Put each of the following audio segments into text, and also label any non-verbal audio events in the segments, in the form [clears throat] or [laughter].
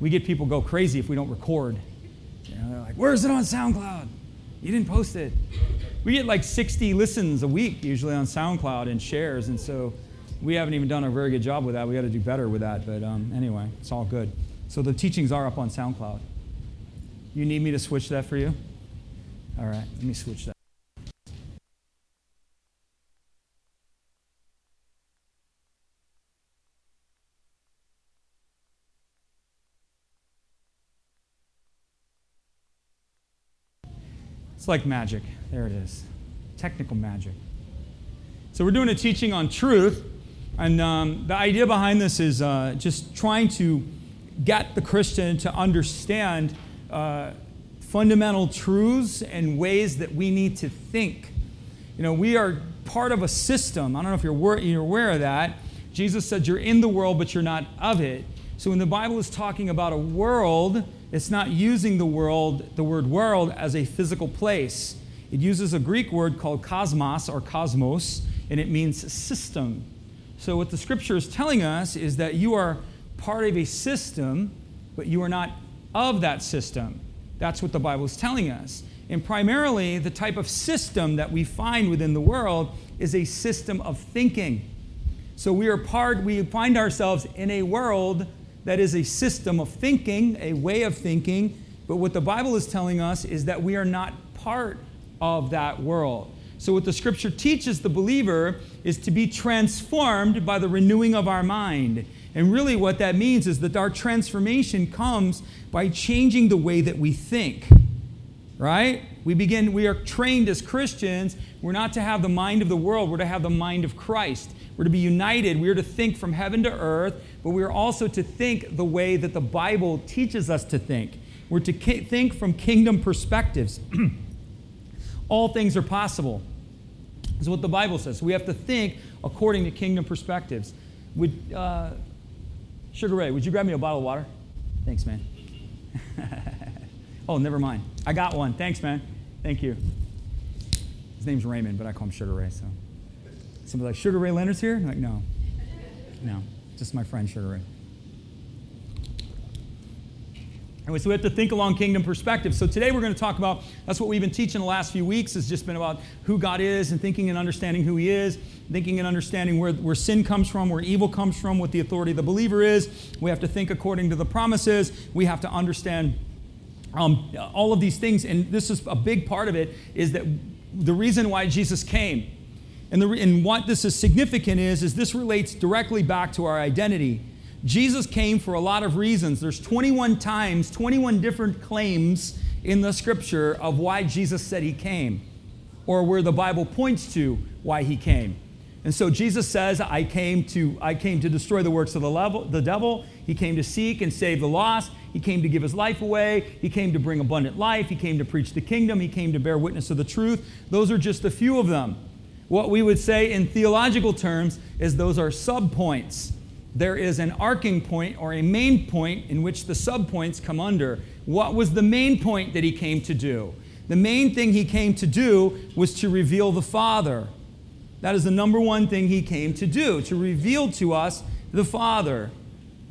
we get people go crazy if we don't record. You know, they're like, where's it on SoundCloud? You didn't post it. We get like 60 listens a week usually on SoundCloud and shares, and so we haven't even done a very good job with that. We got to do better with that, but um, anyway, it's all good. So the teachings are up on SoundCloud. You need me to switch that for you? All right, let me switch that. Like magic. There it is. Technical magic. So, we're doing a teaching on truth. And um, the idea behind this is uh, just trying to get the Christian to understand uh, fundamental truths and ways that we need to think. You know, we are part of a system. I don't know if you're, you're aware of that. Jesus said, You're in the world, but you're not of it. So when the Bible is talking about a world, it's not using the world, the word world, as a physical place. It uses a Greek word called cosmos or cosmos, and it means system. So what the scripture is telling us is that you are part of a system, but you are not of that system. That's what the Bible is telling us. And primarily, the type of system that we find within the world is a system of thinking. So we are part, we find ourselves in a world that is a system of thinking, a way of thinking. But what the Bible is telling us is that we are not part of that world. So, what the scripture teaches the believer is to be transformed by the renewing of our mind. And really, what that means is that our transformation comes by changing the way that we think. Right? We begin, we are trained as Christians. We're not to have the mind of the world, we're to have the mind of Christ. We're to be united. We are to think from heaven to earth, but we are also to think the way that the Bible teaches us to think. We're to ki- think from kingdom perspectives. [clears throat] All things are possible, is what the Bible says. We have to think according to kingdom perspectives. Would, uh, Sugar Ray, would you grab me a bottle of water? Thanks, man. [laughs] oh, never mind. I got one. Thanks, man. Thank you. His name's Raymond, but I call him Sugar Ray, so. Somebody's like, Sugar Ray Leonard's here? I'm like, no. No, just my friend Sugar Ray. Anyway, so we have to think along kingdom perspective. So today we're going to talk about that's what we've been teaching the last few weeks. Has just been about who God is and thinking and understanding who He is, thinking and understanding where, where sin comes from, where evil comes from, what the authority of the believer is. We have to think according to the promises. We have to understand um, all of these things, and this is a big part of it. Is that the reason why Jesus came? And, the, and what this is significant is, is this relates directly back to our identity. Jesus came for a lot of reasons. There's 21 times, 21 different claims in the scripture of why Jesus said he came, or where the Bible points to why he came. And so Jesus says, I came to, I came to destroy the works of the, level, the devil. He came to seek and save the lost. He came to give his life away. He came to bring abundant life. He came to preach the kingdom. He came to bear witness of the truth. Those are just a few of them. What we would say in theological terms is those are subpoints. There is an arcing point or a main point in which the subpoints come under. What was the main point that he came to do? The main thing he came to do was to reveal the Father. That is the number one thing he came to do, to reveal to us the Father.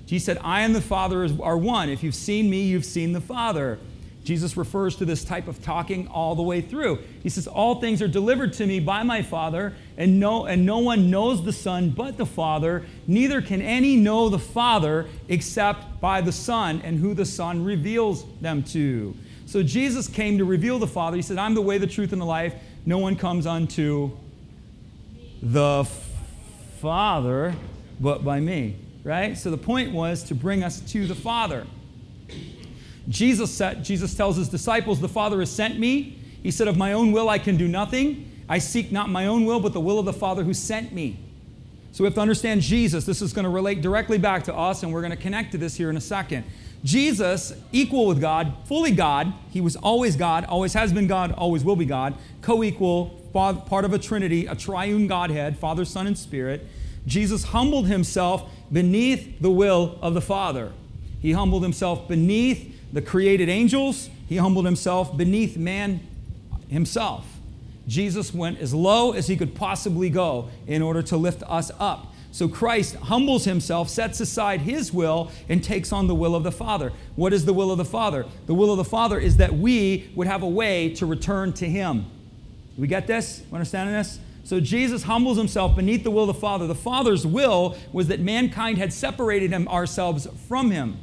He said, I and the Father are one. If you've seen me, you've seen the Father. Jesus refers to this type of talking all the way through. He says, All things are delivered to me by my Father, and no, and no one knows the Son but the Father, neither can any know the Father except by the Son, and who the Son reveals them to. So Jesus came to reveal the Father. He said, I'm the way, the truth, and the life. No one comes unto the Father but by me. Right? So the point was to bring us to the Father. Jesus, said, Jesus tells his disciples, The Father has sent me. He said, Of my own will I can do nothing. I seek not my own will, but the will of the Father who sent me. So we have to understand Jesus. This is going to relate directly back to us, and we're going to connect to this here in a second. Jesus, equal with God, fully God, he was always God, always has been God, always will be God, co equal, part of a trinity, a triune Godhead, Father, Son, and Spirit. Jesus humbled himself beneath the will of the Father. He humbled himself beneath the created angels, he humbled himself beneath man himself. Jesus went as low as he could possibly go in order to lift us up. So Christ humbles himself, sets aside his will, and takes on the will of the Father. What is the will of the Father? The will of the Father is that we would have a way to return to him. We get this? Understanding this? So Jesus humbles himself beneath the will of the Father. The Father's will was that mankind had separated ourselves from him.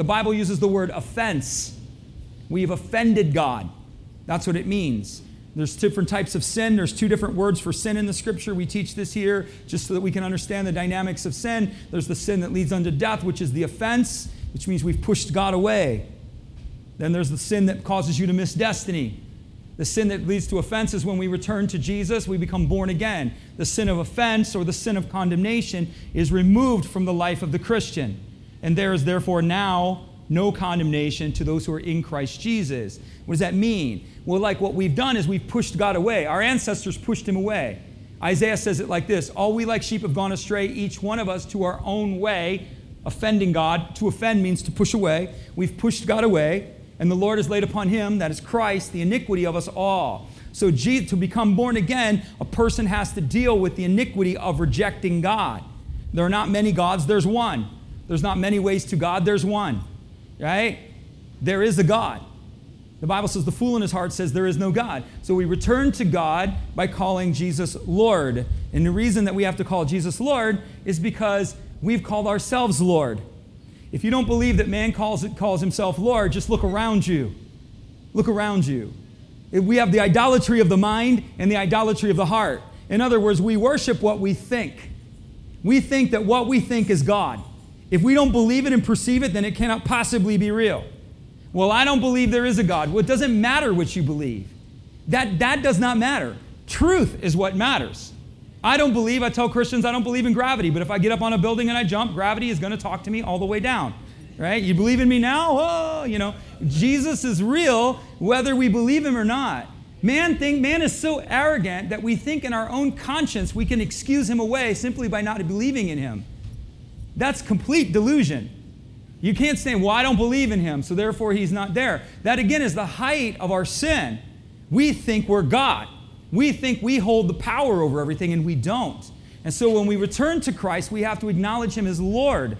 The Bible uses the word offense. We've offended God. That's what it means. There's different types of sin. There's two different words for sin in the scripture. We teach this here just so that we can understand the dynamics of sin. There's the sin that leads unto death, which is the offense, which means we've pushed God away. Then there's the sin that causes you to miss destiny. The sin that leads to offense is when we return to Jesus, we become born again. The sin of offense or the sin of condemnation is removed from the life of the Christian. And there is therefore now no condemnation to those who are in Christ Jesus. What does that mean? Well, like what we've done is we've pushed God away. Our ancestors pushed him away. Isaiah says it like this All we like sheep have gone astray, each one of us to our own way, offending God. To offend means to push away. We've pushed God away, and the Lord has laid upon him, that is Christ, the iniquity of us all. So, to become born again, a person has to deal with the iniquity of rejecting God. There are not many gods, there's one. There's not many ways to God, there's one. Right? There is a God. The Bible says the fool in his heart says there is no God. So we return to God by calling Jesus Lord. And the reason that we have to call Jesus Lord is because we've called ourselves Lord. If you don't believe that man calls, calls himself Lord, just look around you. Look around you. We have the idolatry of the mind and the idolatry of the heart. In other words, we worship what we think. We think that what we think is God. If we don't believe it and perceive it, then it cannot possibly be real. Well, I don't believe there is a God. Well, it doesn't matter what you believe. That, that does not matter. Truth is what matters. I don't believe, I tell Christians I don't believe in gravity, but if I get up on a building and I jump, gravity is going to talk to me all the way down. Right? You believe in me now? Oh, you know, Jesus is real whether we believe him or not. Man think man is so arrogant that we think in our own conscience we can excuse him away simply by not believing in him. That's complete delusion. You can't say, well, I don't believe in him, so therefore he's not there. That again is the height of our sin. We think we're God. We think we hold the power over everything, and we don't. And so when we return to Christ, we have to acknowledge him as Lord.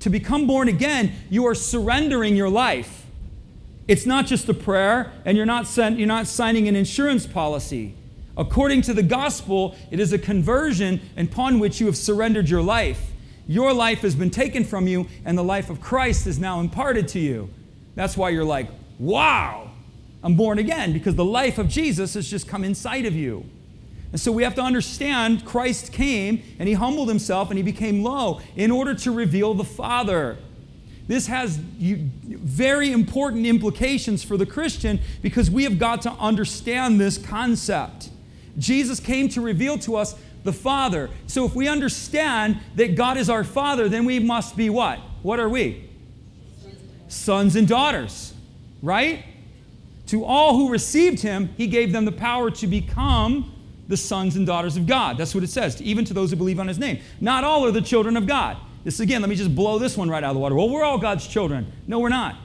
To become born again, you are surrendering your life. It's not just a prayer, and you're not, sent, you're not signing an insurance policy. According to the gospel, it is a conversion upon which you have surrendered your life. Your life has been taken from you, and the life of Christ is now imparted to you. That's why you're like, wow, I'm born again, because the life of Jesus has just come inside of you. And so we have to understand Christ came and he humbled himself and he became low in order to reveal the Father. This has very important implications for the Christian because we have got to understand this concept. Jesus came to reveal to us the Father. So if we understand that God is our Father, then we must be what? What are we? Sons and daughters, right? To all who received him, he gave them the power to become the sons and daughters of God. That's what it says, even to those who believe on his name. Not all are the children of God. This again, let me just blow this one right out of the water. Well, we're all God's children. No, we're not.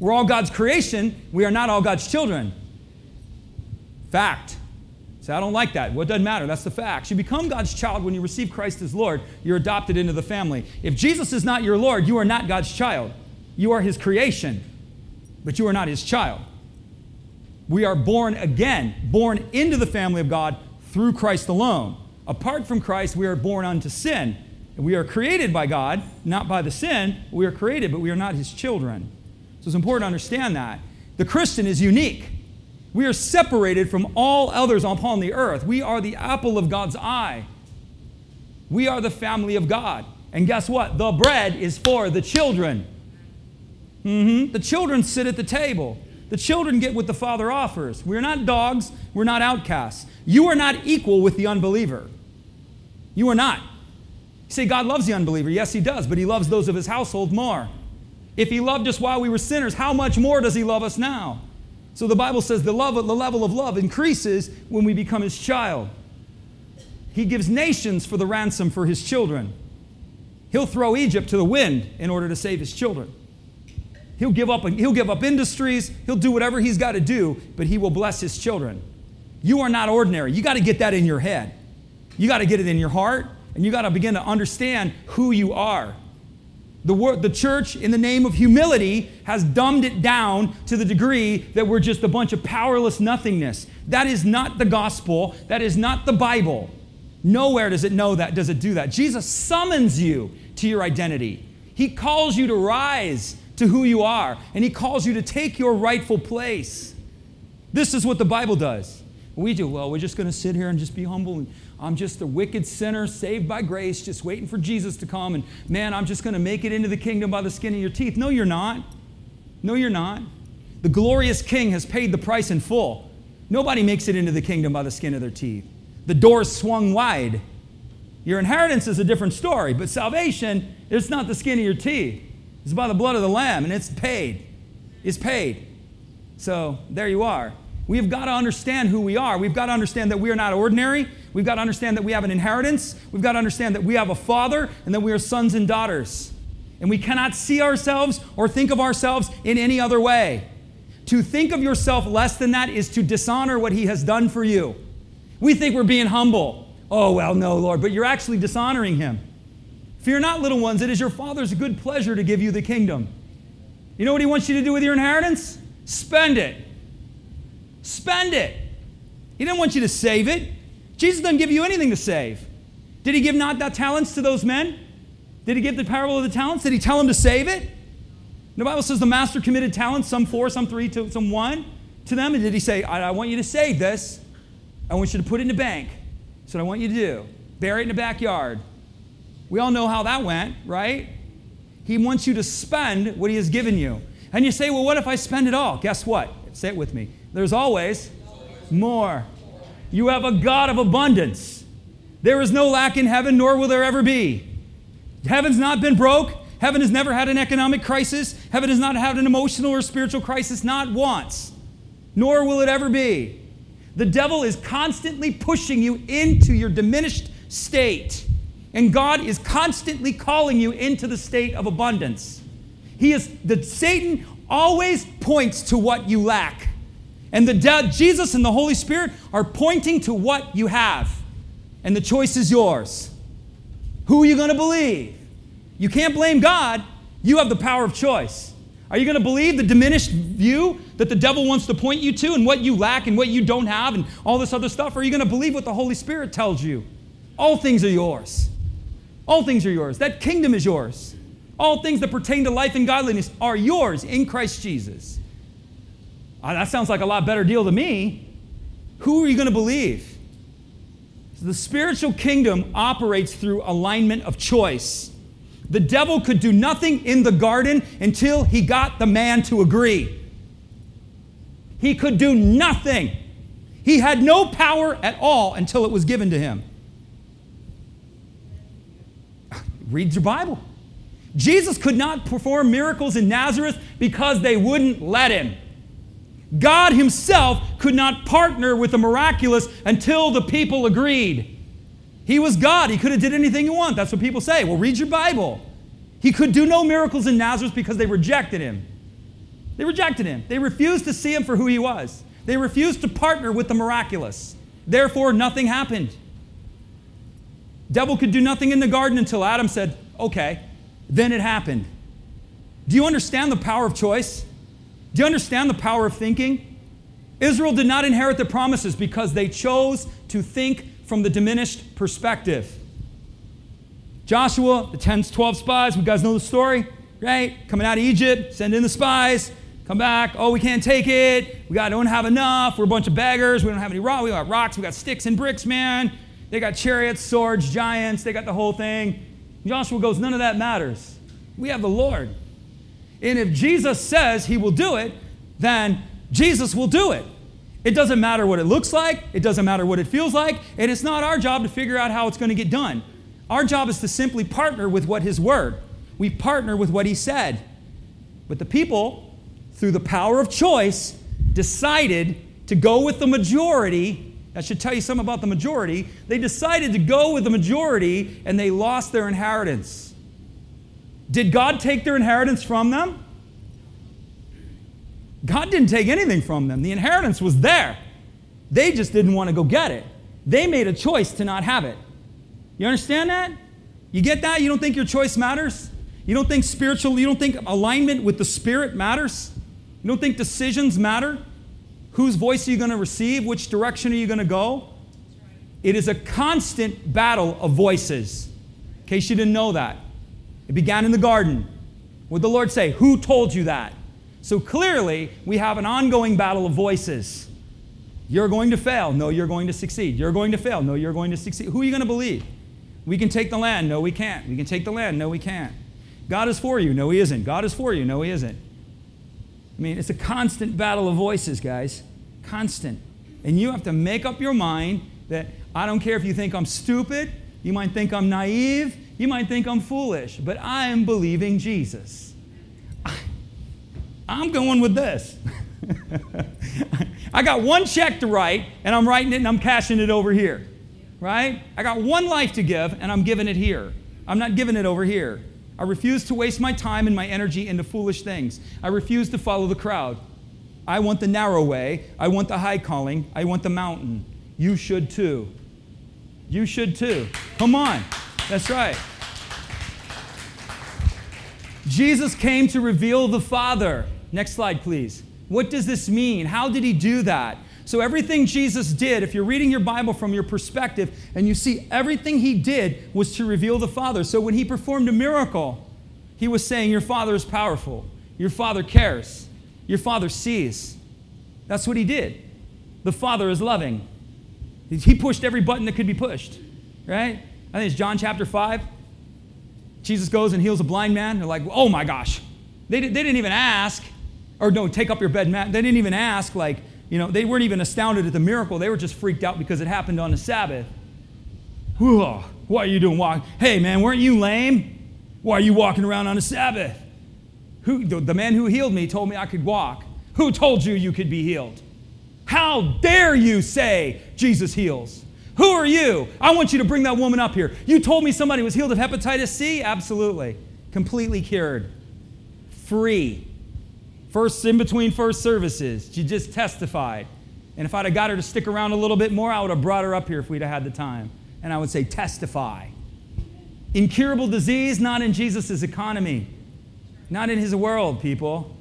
We're all God's creation. We are not all God's children. Fact. Say, I don't like that. What doesn't matter? That's the facts. You become God's child when you receive Christ as Lord. You're adopted into the family. If Jesus is not your Lord, you are not God's child. You are his creation, but you are not his child. We are born again, born into the family of God through Christ alone. Apart from Christ, we are born unto sin. We are created by God, not by the sin. We are created, but we are not his children. So it's important to understand that. The Christian is unique. We are separated from all others upon the earth. We are the apple of God's eye. We are the family of God. And guess what? The bread is for the children. Mm-hmm. The children sit at the table. The children get what the Father offers. We're not dogs. We're not outcasts. You are not equal with the unbeliever. You are not. You say God loves the unbeliever. Yes, He does, but He loves those of His household more. If He loved us while we were sinners, how much more does He love us now? So the Bible says the, love, the level of love increases when we become his child. He gives nations for the ransom for his children. He'll throw Egypt to the wind in order to save his children. He'll give up, he'll give up industries, he'll do whatever he's got to do, but he will bless his children. You are not ordinary. You got to get that in your head. You got to get it in your heart, And you got to begin to understand who you are. The, the church, in the name of humility, has dumbed it down to the degree that we're just a bunch of powerless nothingness. That is not the gospel. That is not the Bible. Nowhere does it know that, does it do that. Jesus summons you to your identity. He calls you to rise to who you are, and He calls you to take your rightful place. This is what the Bible does. We do, well, we're just going to sit here and just be humble and I'm just a wicked sinner saved by grace, just waiting for Jesus to come. And man, I'm just going to make it into the kingdom by the skin of your teeth. No, you're not. No, you're not. The glorious king has paid the price in full. Nobody makes it into the kingdom by the skin of their teeth. The door's swung wide. Your inheritance is a different story, but salvation, it's not the skin of your teeth. It's by the blood of the Lamb, and it's paid. It's paid. So there you are. We've got to understand who we are. We've got to understand that we are not ordinary. We've got to understand that we have an inheritance. We've got to understand that we have a father and that we are sons and daughters. And we cannot see ourselves or think of ourselves in any other way. To think of yourself less than that is to dishonor what he has done for you. We think we're being humble. Oh, well, no, Lord, but you're actually dishonoring him. Fear not, little ones, it is your Father's good pleasure to give you the kingdom. You know what he wants you to do with your inheritance? Spend it. Spend it. He didn't want you to save it. Jesus doesn't give you anything to save. Did he give not that talents to those men? Did he give the parable of the talents? Did he tell them to save it? The Bible says the master committed talents, some four, some three, to, some one, to them. And did he say, I, I want you to save this. I want you to put it in the bank. That's what I want you to do. Bury it in the backyard. We all know how that went, right? He wants you to spend what he has given you. And you say, well, what if I spend it all? Guess what? Say it with me. There's always more. You have a God of abundance. There is no lack in heaven, nor will there ever be. Heaven's not been broke. Heaven has never had an economic crisis. Heaven has not had an emotional or spiritual crisis, not once. Nor will it ever be. The devil is constantly pushing you into your diminished state. And God is constantly calling you into the state of abundance. He is the Satan always points to what you lack. And the de- Jesus and the Holy Spirit are pointing to what you have. And the choice is yours. Who are you going to believe? You can't blame God. You have the power of choice. Are you going to believe the diminished view that the devil wants to point you to and what you lack and what you don't have and all this other stuff? Or are you going to believe what the Holy Spirit tells you? All things are yours. All things are yours. That kingdom is yours. All things that pertain to life and godliness are yours in Christ Jesus. Oh, that sounds like a lot better deal to me. Who are you going to believe? So the spiritual kingdom operates through alignment of choice. The devil could do nothing in the garden until he got the man to agree. He could do nothing. He had no power at all until it was given to him. [laughs] Read your Bible. Jesus could not perform miracles in Nazareth because they wouldn't let him. God Himself could not partner with the miraculous until the people agreed. He was God. He could have did anything He want. That's what people say. Well, read your Bible. He could do no miracles in Nazareth because they rejected Him. They rejected Him. They refused to see Him for who He was. They refused to partner with the miraculous. Therefore, nothing happened. Devil could do nothing in the garden until Adam said, okay, then it happened. Do you understand the power of choice? Do you understand the power of thinking? Israel did not inherit the promises because they chose to think from the diminished perspective. Joshua, the 10, 12 spies, we guys know the story, right? Coming out of Egypt, send in the spies, come back. Oh, we can't take it. We got, don't have enough. We're a bunch of beggars. We don't have any rocks. We got rocks. We got sticks and bricks, man. They got chariots, swords, giants. They got the whole thing. Joshua goes, none of that matters. We have the Lord. And if Jesus says he will do it, then Jesus will do it. It doesn't matter what it looks like, it doesn't matter what it feels like, and it's not our job to figure out how it's going to get done. Our job is to simply partner with what his word. We partner with what he said. But the people, through the power of choice, decided to go with the majority. That should tell you something about the majority. They decided to go with the majority and they lost their inheritance. Did God take their inheritance from them? God didn't take anything from them. The inheritance was there. They just didn't want to go get it. They made a choice to not have it. You understand that? You get that? You don't think your choice matters? You don't think spiritual, you don't think alignment with the Spirit matters? You don't think decisions matter? Whose voice are you going to receive? Which direction are you going to go? It is a constant battle of voices. In case you didn't know that, it began in the garden. Would the Lord say, Who told you that? So clearly, we have an ongoing battle of voices. You're going to fail. No, you're going to succeed. You're going to fail. No, you're going to succeed. Who are you going to believe? We can take the land. No, we can't. We can take the land. No, we can't. God is for you. No, He isn't. God is for you. No, He isn't. I mean, it's a constant battle of voices, guys. Constant. And you have to make up your mind that I don't care if you think I'm stupid, you might think I'm naive, you might think I'm foolish, but I am believing Jesus. I'm going with this. [laughs] I got one check to write, and I'm writing it and I'm cashing it over here. Right? I got one life to give, and I'm giving it here. I'm not giving it over here. I refuse to waste my time and my energy into foolish things. I refuse to follow the crowd. I want the narrow way. I want the high calling. I want the mountain. You should too. You should too. Come on. That's right. Jesus came to reveal the Father. Next slide, please. What does this mean? How did he do that? So, everything Jesus did, if you're reading your Bible from your perspective and you see everything he did was to reveal the Father. So, when he performed a miracle, he was saying, Your Father is powerful. Your Father cares. Your Father sees. That's what he did. The Father is loving. He pushed every button that could be pushed, right? I think it's John chapter 5. Jesus goes and heals a blind man. They're like, oh my gosh. They, they didn't even ask, or no, take up your bed mat. They didn't even ask, like, you know, they weren't even astounded at the miracle. They were just freaked out because it happened on the Sabbath. Whoa, why are you doing walking? Hey, man, weren't you lame? Why are you walking around on the Sabbath? Who, the, the man who healed me told me I could walk. Who told you you could be healed? How dare you say Jesus heals? Who are you? I want you to bring that woman up here. You told me somebody was healed of hepatitis C? Absolutely. Completely cured. Free. First, in between first services, she just testified. And if I'd have got her to stick around a little bit more, I would have brought her up here if we'd have had the time. And I would say, testify. Incurable disease, not in Jesus' economy, not in his world, people.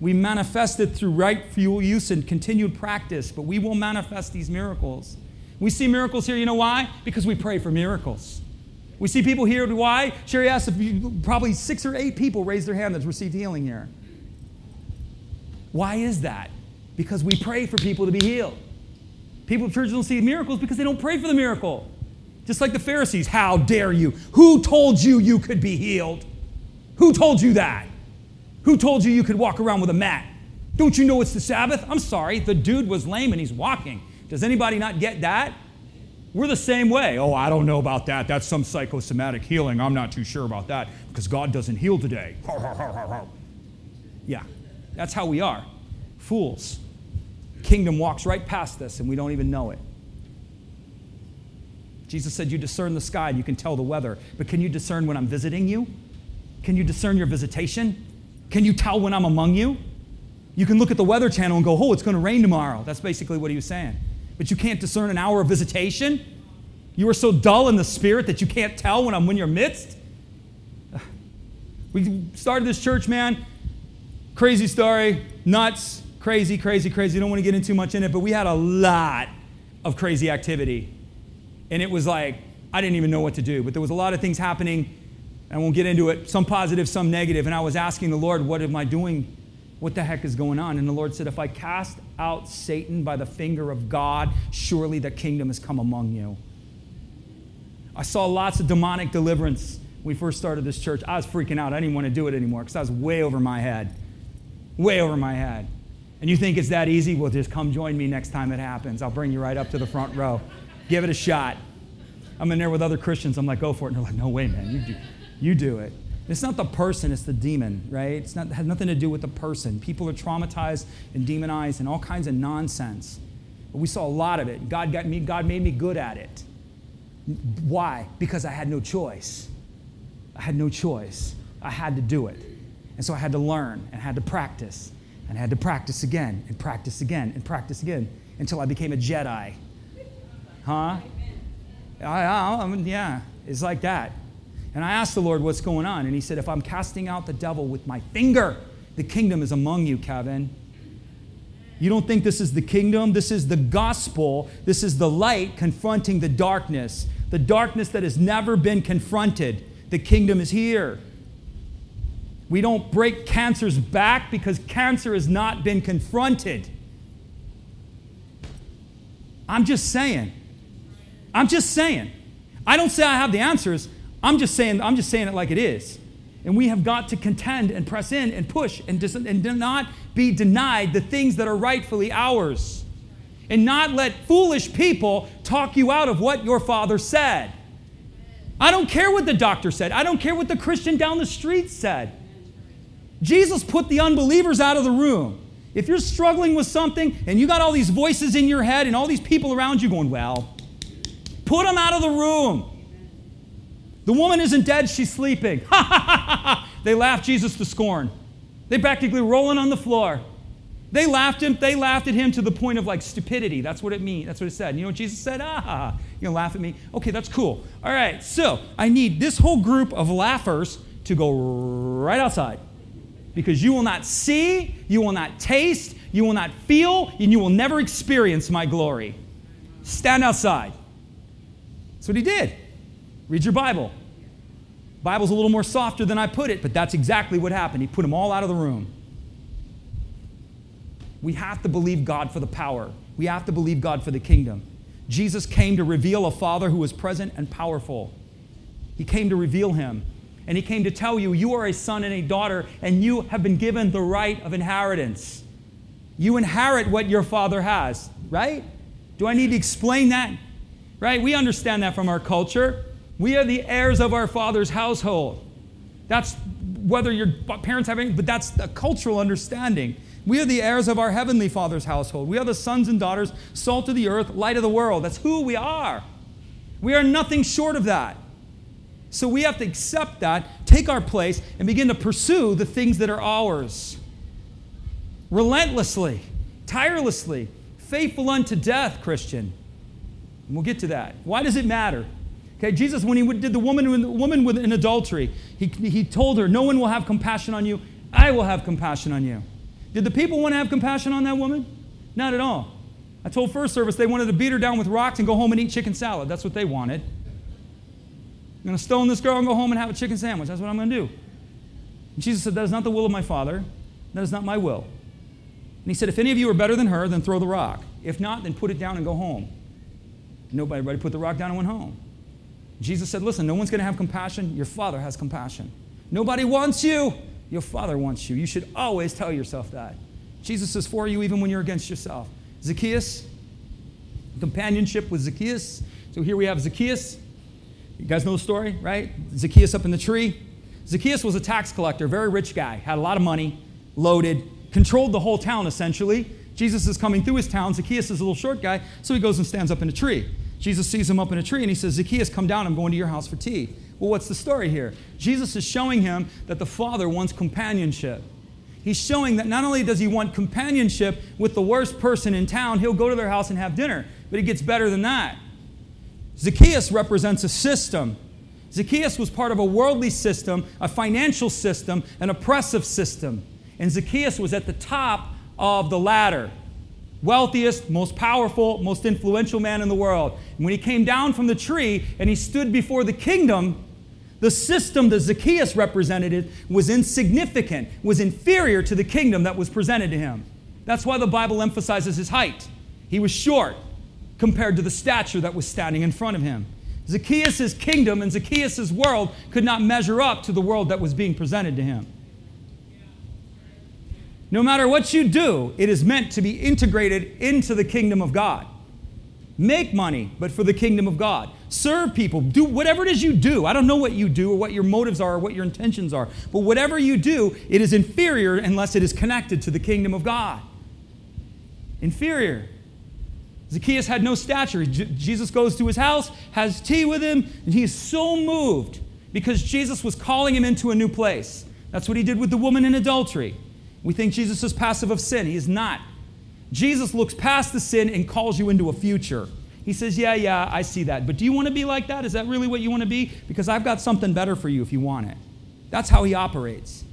We manifest it through right fuel use and continued practice, but we will manifest these miracles. We see miracles here, you know why? Because we pray for miracles. We see people here, why? Sherry asked if you, probably six or eight people raised their hand that's received healing here. Why is that? Because we pray for people to be healed. People in church don't see miracles because they don't pray for the miracle. Just like the Pharisees, how dare you? Who told you you could be healed? Who told you that? Who told you you could walk around with a mat? Don't you know it's the Sabbath? I'm sorry, the dude was lame and he's walking. Does anybody not get that? We're the same way. Oh, I don't know about that. That's some psychosomatic healing. I'm not too sure about that because God doesn't heal today. [laughs] yeah, that's how we are. Fools. Kingdom walks right past us and we don't even know it. Jesus said, You discern the sky and you can tell the weather, but can you discern when I'm visiting you? Can you discern your visitation? Can you tell when I'm among you? You can look at the weather channel and go, Oh, it's going to rain tomorrow. That's basically what he was saying. But you can't discern an hour of visitation? You are so dull in the spirit that you can't tell when I'm in your midst? [sighs] We started this church, man. Crazy story, nuts, crazy, crazy, crazy. Don't want to get into much in it, but we had a lot of crazy activity. And it was like, I didn't even know what to do. But there was a lot of things happening. I won't get into it, some positive, some negative. And I was asking the Lord, what am I doing? What the heck is going on? And the Lord said, If I cast out Satan by the finger of God, surely the kingdom has come among you. I saw lots of demonic deliverance when we first started this church. I was freaking out. I didn't want to do it anymore because I was way over my head. Way over my head. And you think it's that easy? Well, just come join me next time it happens. I'll bring you right up to the front row. Give it a shot. I'm in there with other Christians. I'm like, go for it. And they're like, no way, man. You do, you do it. It's not the person, it's the demon, right? It's not, has nothing to do with the person. People are traumatized and demonized and all kinds of nonsense. But we saw a lot of it. God, got me, God made me good at it. Why? Because I had no choice. I had no choice. I had to do it. And so I had to learn and had to practice and had to practice again and practice again and practice again until I became a Jedi. Huh? I, I, yeah, it's like that. And I asked the Lord, what's going on? And he said, if I'm casting out the devil with my finger, the kingdom is among you, Kevin. You don't think this is the kingdom? This is the gospel. This is the light confronting the darkness, the darkness that has never been confronted. The kingdom is here. We don't break cancer's back because cancer has not been confronted. I'm just saying. I'm just saying. I don't say I have the answers. I'm just saying, I'm just saying it like it is. And we have got to contend and press in and push and, dis- and not be denied the things that are rightfully ours. And not let foolish people talk you out of what your father said. I don't care what the doctor said. I don't care what the Christian down the street said. Jesus put the unbelievers out of the room. If you're struggling with something and you got all these voices in your head and all these people around you going, well, put them out of the room. The woman isn't dead, she's sleeping. [laughs] they laughed Jesus to scorn. They practically rolling on the floor. They laughed him, they laughed at him to the point of like stupidity. That's what it means. That's what it said. You know what Jesus said? Ah, you gonna laugh at me? Okay, that's cool. All right, so I need this whole group of laughers to go right outside. Because you will not see, you will not taste, you will not feel, and you will never experience my glory. Stand outside. That's what he did. Read your Bible. Bible's a little more softer than I put it, but that's exactly what happened. He put them all out of the room. We have to believe God for the power. We have to believe God for the kingdom. Jesus came to reveal a Father who was present and powerful. He came to reveal him. And he came to tell you, you are a son and a daughter, and you have been given the right of inheritance. You inherit what your father has, right? Do I need to explain that? Right? We understand that from our culture. We are the heirs of our father's household. That's whether your parents have any, but that's a cultural understanding. We are the heirs of our heavenly father's household. We are the sons and daughters, salt of the earth, light of the world. That's who we are. We are nothing short of that. So we have to accept that, take our place, and begin to pursue the things that are ours. Relentlessly, tirelessly, faithful unto death, Christian. And we'll get to that. Why does it matter? Okay, Jesus, when he did the woman, the woman with an adultery, he, he told her, No one will have compassion on you. I will have compassion on you. Did the people want to have compassion on that woman? Not at all. I told first service they wanted to beat her down with rocks and go home and eat chicken salad. That's what they wanted. I'm going to stone this girl and go home and have a chicken sandwich. That's what I'm going to do. And Jesus said, That is not the will of my Father. That is not my will. And he said, If any of you are better than her, then throw the rock. If not, then put it down and go home. Nobody, put the rock down and went home. Jesus said, Listen, no one's going to have compassion. Your Father has compassion. Nobody wants you. Your Father wants you. You should always tell yourself that. Jesus is for you even when you're against yourself. Zacchaeus, companionship with Zacchaeus. So here we have Zacchaeus. You guys know the story, right? Zacchaeus up in the tree. Zacchaeus was a tax collector, very rich guy, had a lot of money, loaded, controlled the whole town essentially. Jesus is coming through his town. Zacchaeus is a little short guy, so he goes and stands up in a tree. Jesus sees him up in a tree and he says, Zacchaeus, come down. I'm going to your house for tea. Well, what's the story here? Jesus is showing him that the Father wants companionship. He's showing that not only does he want companionship with the worst person in town, he'll go to their house and have dinner, but it gets better than that. Zacchaeus represents a system. Zacchaeus was part of a worldly system, a financial system, an oppressive system. And Zacchaeus was at the top of the ladder wealthiest, most powerful, most influential man in the world. And when he came down from the tree and he stood before the kingdom, the system that Zacchaeus represented was insignificant, was inferior to the kingdom that was presented to him. That's why the Bible emphasizes his height. He was short compared to the stature that was standing in front of him. Zacchaeus' kingdom and Zacchaeus' world could not measure up to the world that was being presented to him. No matter what you do, it is meant to be integrated into the kingdom of God. Make money, but for the kingdom of God. Serve people. Do whatever it is you do. I don't know what you do or what your motives are or what your intentions are, but whatever you do, it is inferior unless it is connected to the kingdom of God. Inferior. Zacchaeus had no stature. Jesus goes to his house, has tea with him, and he's so moved because Jesus was calling him into a new place. That's what he did with the woman in adultery. We think Jesus is passive of sin. He is not. Jesus looks past the sin and calls you into a future. He says, Yeah, yeah, I see that. But do you want to be like that? Is that really what you want to be? Because I've got something better for you if you want it. That's how he operates.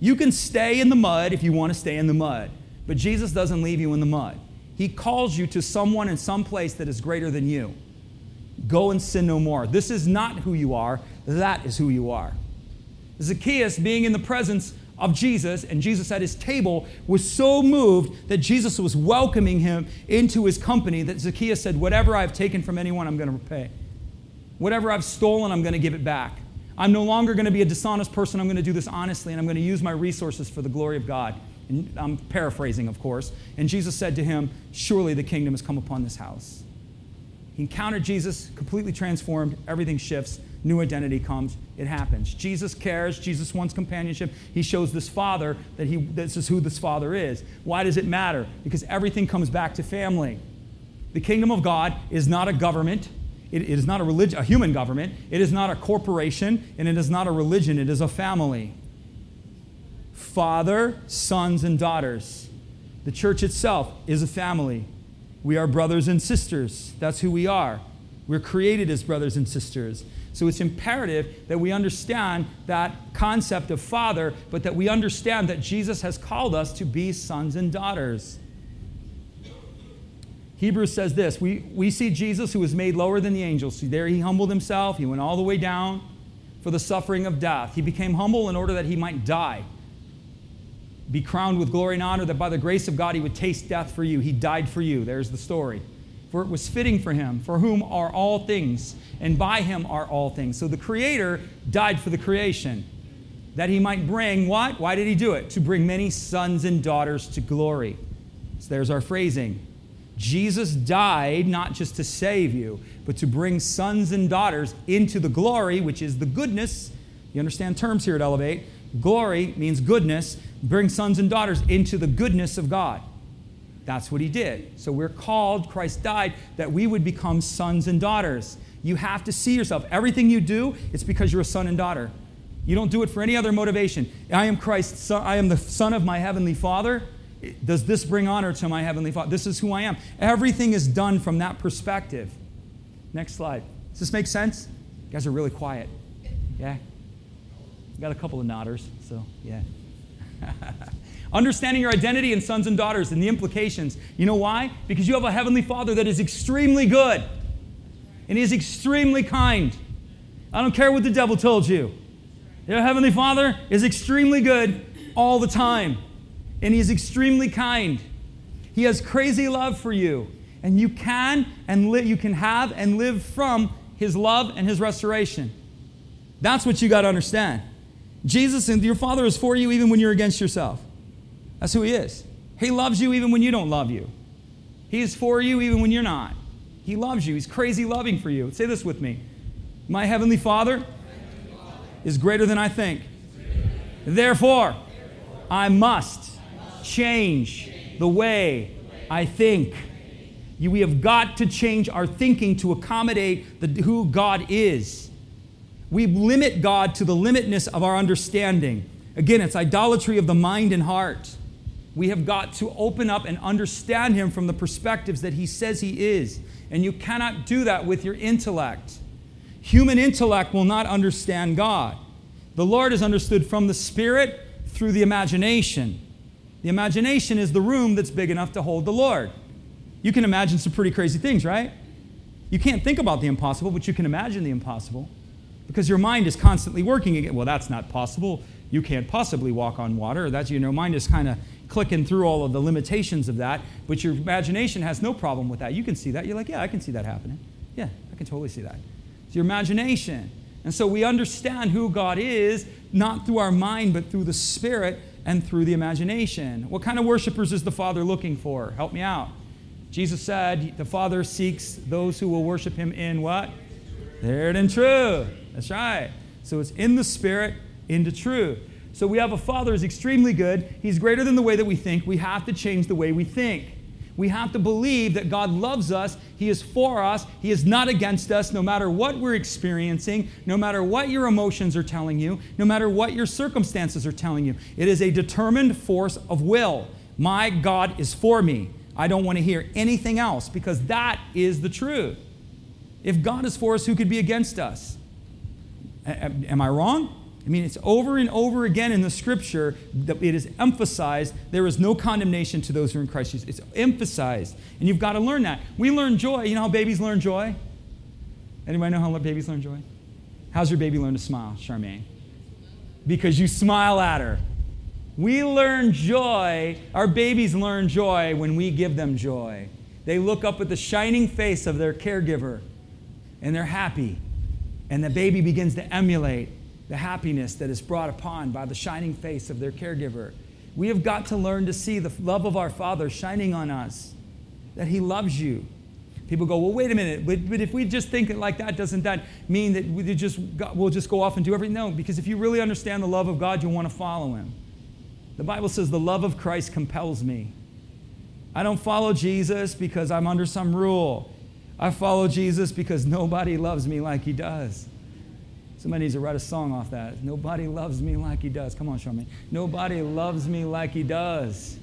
You can stay in the mud if you want to stay in the mud, but Jesus doesn't leave you in the mud. He calls you to someone in some place that is greater than you. Go and sin no more. This is not who you are, that is who you are. Zacchaeus, being in the presence of Jesus and Jesus at his table, was so moved that Jesus was welcoming him into his company that Zacchaeus said, Whatever I've taken from anyone, I'm going to repay. Whatever I've stolen, I'm going to give it back. I'm no longer going to be a dishonest person. I'm going to do this honestly, and I'm going to use my resources for the glory of God. And I'm paraphrasing, of course. And Jesus said to him, Surely the kingdom has come upon this house. He encountered Jesus, completely transformed, everything shifts, new identity comes, it happens. Jesus cares, Jesus wants companionship. He shows this father that he, this is who this father is. Why does it matter? Because everything comes back to family. The kingdom of God is not a government, it, it is not a, religion, a human government. It is not a corporation, and it is not a religion. It is a family. Father, sons, and daughters. The church itself is a family. We are brothers and sisters. That's who we are. We're created as brothers and sisters. So it's imperative that we understand that concept of father, but that we understand that Jesus has called us to be sons and daughters. Hebrews says this we, we see Jesus who was made lower than the angels. See, there he humbled himself, he went all the way down for the suffering of death. He became humble in order that he might die, be crowned with glory and honor, that by the grace of God he would taste death for you. He died for you. There's the story. For it was fitting for him, for whom are all things, and by him are all things. So the Creator died for the creation, that he might bring what? Why did he do it? To bring many sons and daughters to glory. So there's our phrasing Jesus died not just to save you, but to bring sons and daughters into the glory, which is the goodness. You understand terms here at Elevate. Glory means goodness. Bring sons and daughters into the goodness of God. That's what he did. So we're called, Christ died, that we would become sons and daughters. You have to see yourself. Everything you do, it's because you're a son and daughter. You don't do it for any other motivation. I am Christ's son, I am the son of my heavenly Father. Does this bring honor to my Heavenly Father? This is who I am. Everything is done from that perspective. Next slide. Does this make sense? You guys are really quiet. Yeah? Got a couple of nodders, so yeah. [laughs] Understanding your identity and sons and daughters and the implications. You know why? Because you have a Heavenly Father that is extremely good and is extremely kind. I don't care what the devil told you. Your Heavenly Father is extremely good all the time and He is extremely kind. He has crazy love for you, and you can and li- you can have and live from His love and His restoration. That's what you got to understand. Jesus and your Father is for you even when you're against yourself. That's who He is. He loves you even when you don't love you. He is for you even when you're not. He loves you. He's crazy loving for you. Say this with me. My heavenly Father is greater than I think. Therefore, I must change the way I think. We have got to change our thinking to accommodate the, who God is. We limit God to the limitness of our understanding. Again, it's idolatry of the mind and heart. We have got to open up and understand Him from the perspectives that He says He is. And you cannot do that with your intellect. Human intellect will not understand God. The Lord is understood from the Spirit through the imagination. The imagination is the room that's big enough to hold the Lord. You can imagine some pretty crazy things, right? You can't think about the impossible, but you can imagine the impossible because your mind is constantly working again. Well, that's not possible. You can't possibly walk on water. That's you know, mind is kind of clicking through all of the limitations of that, but your imagination has no problem with that. You can see that. You're like, yeah, I can see that happening. Yeah, I can totally see that. It's your imagination. And so we understand who God is, not through our mind, but through the Spirit and through the imagination. What kind of worshipers is the Father looking for? Help me out. Jesus said the Father seeks those who will worship him in what? There and true. That's right. So it's in the Spirit, into truth. So we have a Father who's extremely good. He's greater than the way that we think. We have to change the way we think we have to believe that God loves us, He is for us, He is not against us, no matter what we're experiencing, no matter what your emotions are telling you, no matter what your circumstances are telling you. It is a determined force of will. My God is for me. I don't want to hear anything else because that is the truth. If God is for us, who could be against us? Am I wrong? I mean, it's over and over again in the scripture that it is emphasized there is no condemnation to those who are in Christ Jesus. It's emphasized. And you've got to learn that. We learn joy. You know how babies learn joy? Anybody know how babies learn joy? How's your baby learn to smile, Charmaine? Because you smile at her. We learn joy, our babies learn joy when we give them joy. They look up at the shining face of their caregiver and they're happy. And the baby begins to emulate the happiness that is brought upon by the shining face of their caregiver. We have got to learn to see the love of our Father shining on us, that He loves you. People go, well, wait a minute, but, but if we just think it like that, doesn't that mean that we just, we'll just go off and do everything? No, because if you really understand the love of God, you'll want to follow Him. The Bible says the love of Christ compels me. I don't follow Jesus because I'm under some rule. I follow Jesus because nobody loves me like he does. Somebody needs to write a song off that. Nobody loves me like he does. Come on, show me. Nobody loves me like he does.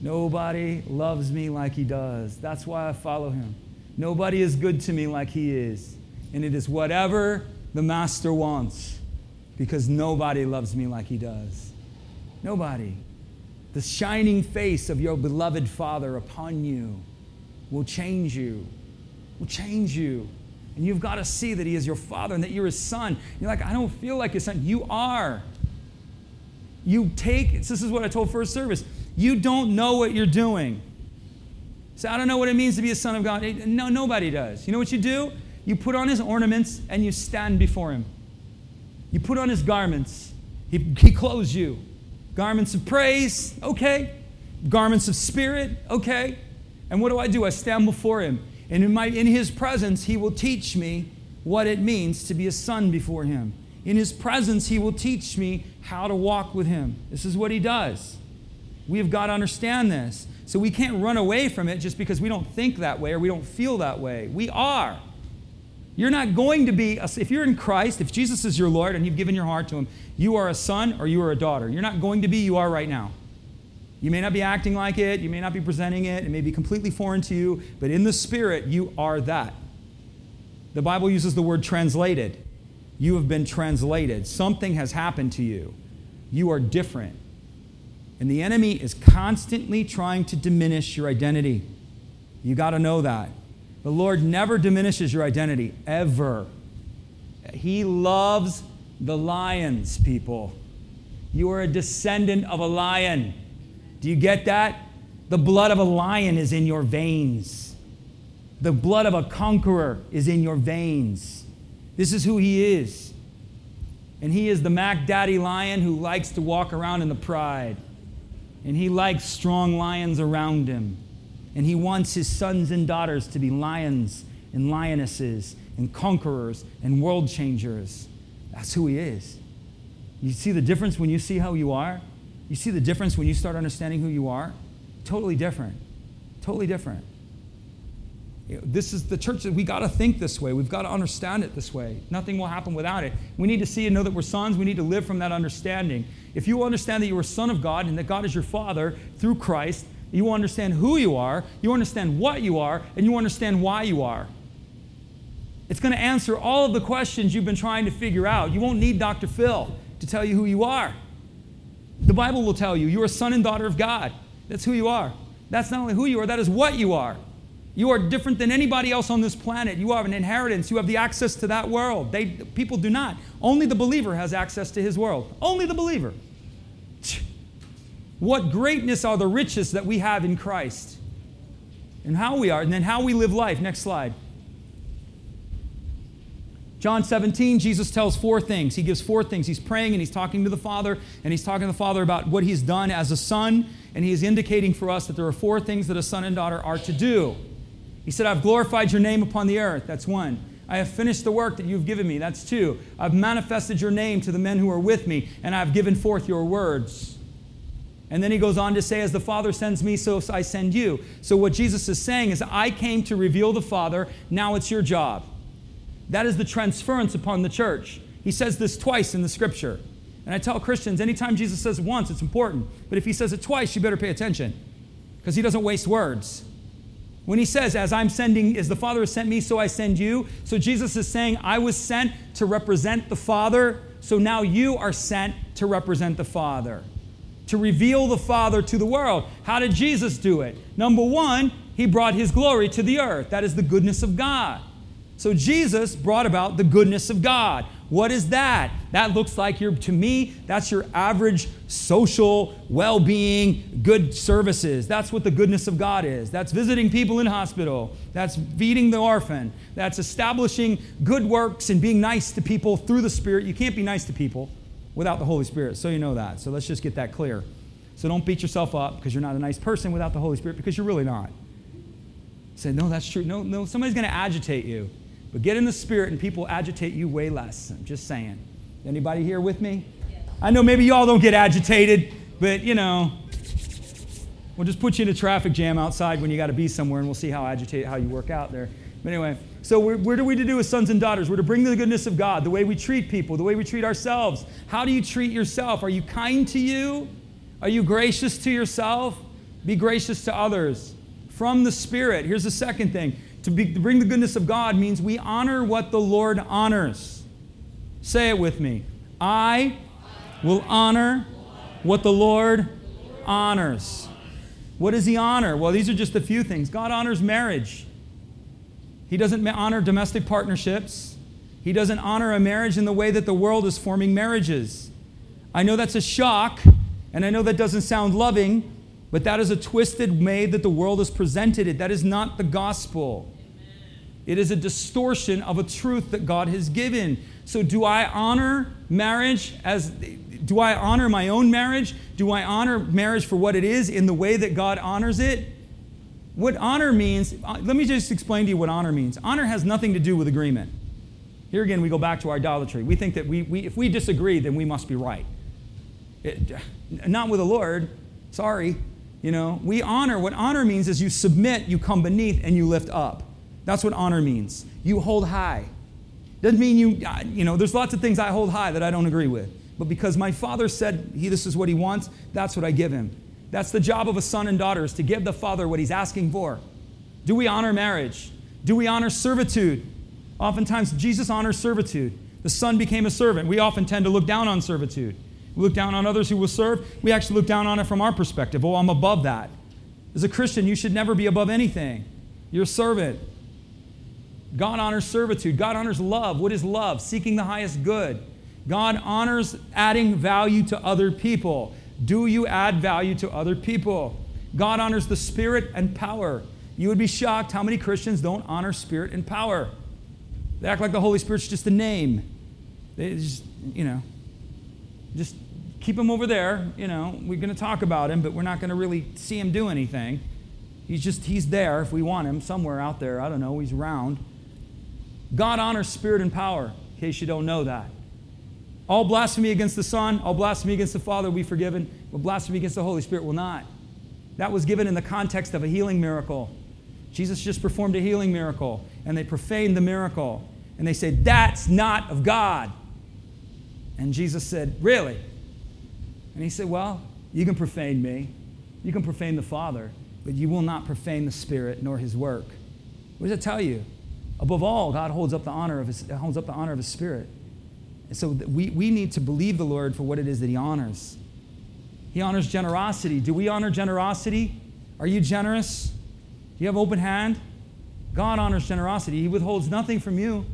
Nobody loves me like he does. That's why I follow him. Nobody is good to me like he is. And it is whatever the master wants because nobody loves me like he does. Nobody. The shining face of your beloved Father upon you will change you will change you. And you've got to see that He is your Father and that you're His Son. You're like, I don't feel like His Son. You are. You take, this is what I told first service. You don't know what you're doing. So I don't know what it means to be a son of God. No, nobody does. You know what you do? You put on his ornaments and you stand before him. You put on his garments. He, he clothes you. Garments of praise, okay. Garments of spirit, okay. And what do I do? I stand before him and in, my, in his presence, he will teach me what it means to be a son before him. In his presence, he will teach me how to walk with him. This is what he does. We have got to understand this. So we can't run away from it just because we don't think that way or we don't feel that way. We are. You're not going to be, a, if you're in Christ, if Jesus is your Lord and you've given your heart to him, you are a son or you are a daughter. You're not going to be, you are right now. You may not be acting like it, you may not be presenting it, it may be completely foreign to you, but in the spirit, you are that. The Bible uses the word translated. You have been translated. Something has happened to you. You are different. And the enemy is constantly trying to diminish your identity. You got to know that. The Lord never diminishes your identity, ever. He loves the lions, people. You are a descendant of a lion. Do you get that? The blood of a lion is in your veins. The blood of a conqueror is in your veins. This is who he is. And he is the Mac Daddy lion who likes to walk around in the pride. And he likes strong lions around him. And he wants his sons and daughters to be lions and lionesses and conquerors and world changers. That's who he is. You see the difference when you see how you are? You see the difference when you start understanding who you are? Totally different. Totally different. You know, this is the church that we got to think this way. We've got to understand it this way. Nothing will happen without it. We need to see and know that we're sons. We need to live from that understanding. If you understand that you are a son of God and that God is your father through Christ, you will understand who you are, you understand what you are, and you understand why you are. It's going to answer all of the questions you've been trying to figure out. You won't need Dr. Phil to tell you who you are. The Bible will tell you you're a son and daughter of God. That's who you are. That's not only who you are, that is what you are. You are different than anybody else on this planet. You have an inheritance. You have the access to that world. They, people do not. Only the believer has access to his world. Only the believer. What greatness are the riches that we have in Christ and how we are, and then how we live life. Next slide. John 17, Jesus tells four things. He gives four things. He's praying and he's talking to the Father, and he's talking to the Father about what he's done as a son, and he's indicating for us that there are four things that a son and daughter are to do. He said, I've glorified your name upon the earth. That's one. I have finished the work that you've given me. That's two. I've manifested your name to the men who are with me, and I've given forth your words. And then he goes on to say, As the Father sends me, so I send you. So what Jesus is saying is, I came to reveal the Father. Now it's your job. That is the transference upon the church. He says this twice in the scripture. And I tell Christians, anytime Jesus says once, it's important. But if he says it twice, you better pay attention. because he doesn't waste words. When he says, As I'm sending, as the Father has sent me, so I send you. So Jesus is saying, I was sent to represent the Father, so now you are sent to represent the Father, to reveal the Father to the world. How did Jesus do it? Number one, he brought his glory to the earth. That is the goodness of God. So Jesus brought about the goodness of God. What is that? That looks like your, to me, that's your average social well being, good services. That's what the goodness of God is. That's visiting people in hospital. That's feeding the orphan. That's establishing good works and being nice to people through the Spirit. You can't be nice to people without the Holy Spirit, so you know that. So let's just get that clear. So don't beat yourself up because you're not a nice person without the Holy Spirit because you're really not. Say, no, that's true. No, no, somebody's going to agitate you. But get in the spirit and people agitate you way less. I'm just saying. Anybody here with me? I know maybe y'all don't get agitated, but you know, we'll just put you in a traffic jam outside when you got to be somewhere and we'll see how agitated, how you work out there. But anyway, so we're, what are we to do as sons and daughters? We're to bring the goodness of God, the way we treat people, the way we treat ourselves. How do you treat yourself? Are you kind to you? Are you gracious to yourself? Be gracious to others. From the Spirit. Here's the second thing to, be, to bring the goodness of God means we honor what the Lord honors. Say it with me. I will honor what the Lord honors. What does He honor? Well, these are just a few things. God honors marriage, He doesn't honor domestic partnerships, He doesn't honor a marriage in the way that the world is forming marriages. I know that's a shock, and I know that doesn't sound loving, but that is a twisted way that the world has presented it. That is not the gospel. It is a distortion of a truth that God has given. So, do I honor marriage as do I honor my own marriage? Do I honor marriage for what it is in the way that God honors it? What honor means, uh, let me just explain to you what honor means. Honor has nothing to do with agreement. Here again, we go back to our idolatry. We think that we, we if we disagree, then we must be right. It, not with the Lord. Sorry. You know, we honor. What honor means is you submit, you come beneath, and you lift up. That's what honor means. You hold high. Doesn't mean you, you know, there's lots of things I hold high that I don't agree with. But because my father said he, this is what he wants, that's what I give him. That's the job of a son and daughter is to give the father what he's asking for. Do we honor marriage? Do we honor servitude? Oftentimes, Jesus honors servitude. The son became a servant. We often tend to look down on servitude. We look down on others who will serve. We actually look down on it from our perspective. Oh, I'm above that. As a Christian, you should never be above anything. You're a servant. God honors servitude. God honors love. What is love? Seeking the highest good. God honors adding value to other people. Do you add value to other people? God honors the spirit and power. You would be shocked how many Christians don't honor spirit and power. They act like the Holy Spirit's just a name. They just, you know, just keep him over there. You know, we're going to talk about him, but we're not going to really see him do anything. He's just, he's there if we want him somewhere out there. I don't know, he's around. God honors spirit and power, in case you don't know that. All blasphemy against the Son, all blasphemy against the Father will be forgiven, but blasphemy against the Holy Spirit will not. That was given in the context of a healing miracle. Jesus just performed a healing miracle, and they profaned the miracle. And they said, That's not of God. And Jesus said, Really? And he said, Well, you can profane me, you can profane the Father, but you will not profane the Spirit nor his work. What does it tell you? Above all, God holds up the honor of his, holds up the honor of his spirit. And so we, we need to believe the Lord for what it is that he honors. He honors generosity. Do we honor generosity? Are you generous? Do you have open hand? God honors generosity. He withholds nothing from you.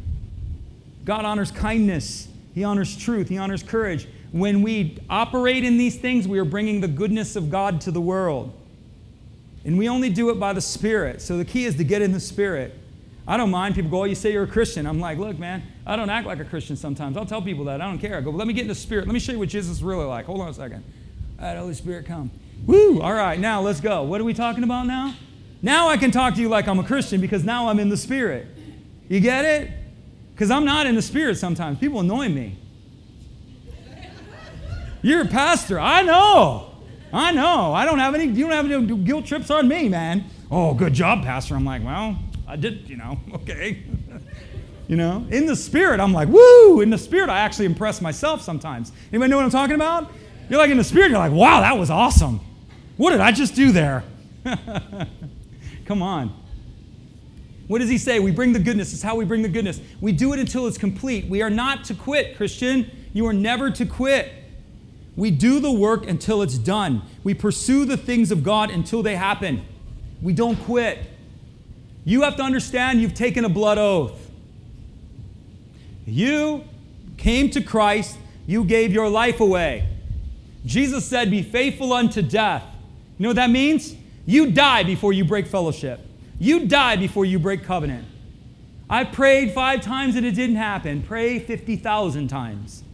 God honors kindness. He honors truth. He honors courage. When we operate in these things, we are bringing the goodness of God to the world. And we only do it by the Spirit. So the key is to get in the Spirit. I don't mind. People go, oh, you say you're a Christian. I'm like, look, man, I don't act like a Christian sometimes. I'll tell people that. I don't care. I go, let me get in the spirit. Let me show you what Jesus is really like. Hold on a second. All right, Holy Spirit, come. Woo! All right, now let's go. What are we talking about now? Now I can talk to you like I'm a Christian because now I'm in the spirit. You get it? Because I'm not in the spirit sometimes. People annoy me. You're a pastor. I know. I know. I don't have any, you don't have any guilt trips on me, man. Oh, good job, Pastor. I'm like, well, I did, you know, [laughs] okay. you know, in the spirit, I'm like, woo! In the spirit, I actually impress myself sometimes. Anybody know what I'm talking about? You're like in the spirit, you're like, wow, that was awesome. What did I just do there? [laughs] Come on. What does he say? We bring the goodness. It's how we bring the goodness. We do it until it's complete. We are not to quit, Christian. You are never to quit. We do the work until it's done. We pursue the things of God until they happen. We don't quit. You have to understand you've taken a blood oath. You came to Christ, you gave your life away. Jesus said, Be faithful unto death. You know what that means? You die before you break fellowship. You die before you break covenant. I prayed five times and it didn't happen. Pray 50,000 times.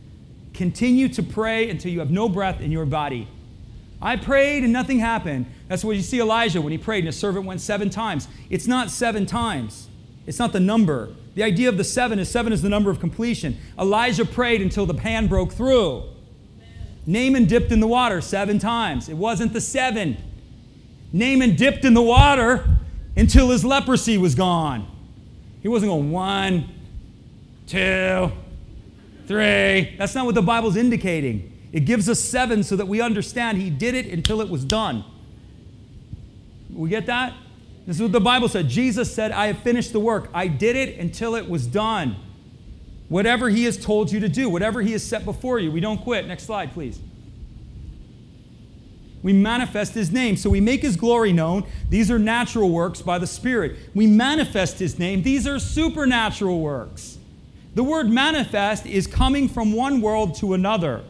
Continue to pray until you have no breath in your body. I prayed and nothing happened. That's what you see Elijah when he prayed and his servant went seven times. It's not seven times, it's not the number. The idea of the seven is seven is the number of completion. Elijah prayed until the pan broke through. Naaman dipped in the water seven times. It wasn't the seven. Naaman dipped in the water until his leprosy was gone. He wasn't going one, two, three. That's not what the Bible's indicating. It gives us seven so that we understand he did it until it was done. We get that? This is what the Bible said. Jesus said, I have finished the work. I did it until it was done. Whatever he has told you to do, whatever he has set before you, we don't quit. Next slide, please we manifest his name. So we make his glory known. These are natural works by the Spirit. We manifest his name. These are supernatural works. The word manifest is coming from one world to another.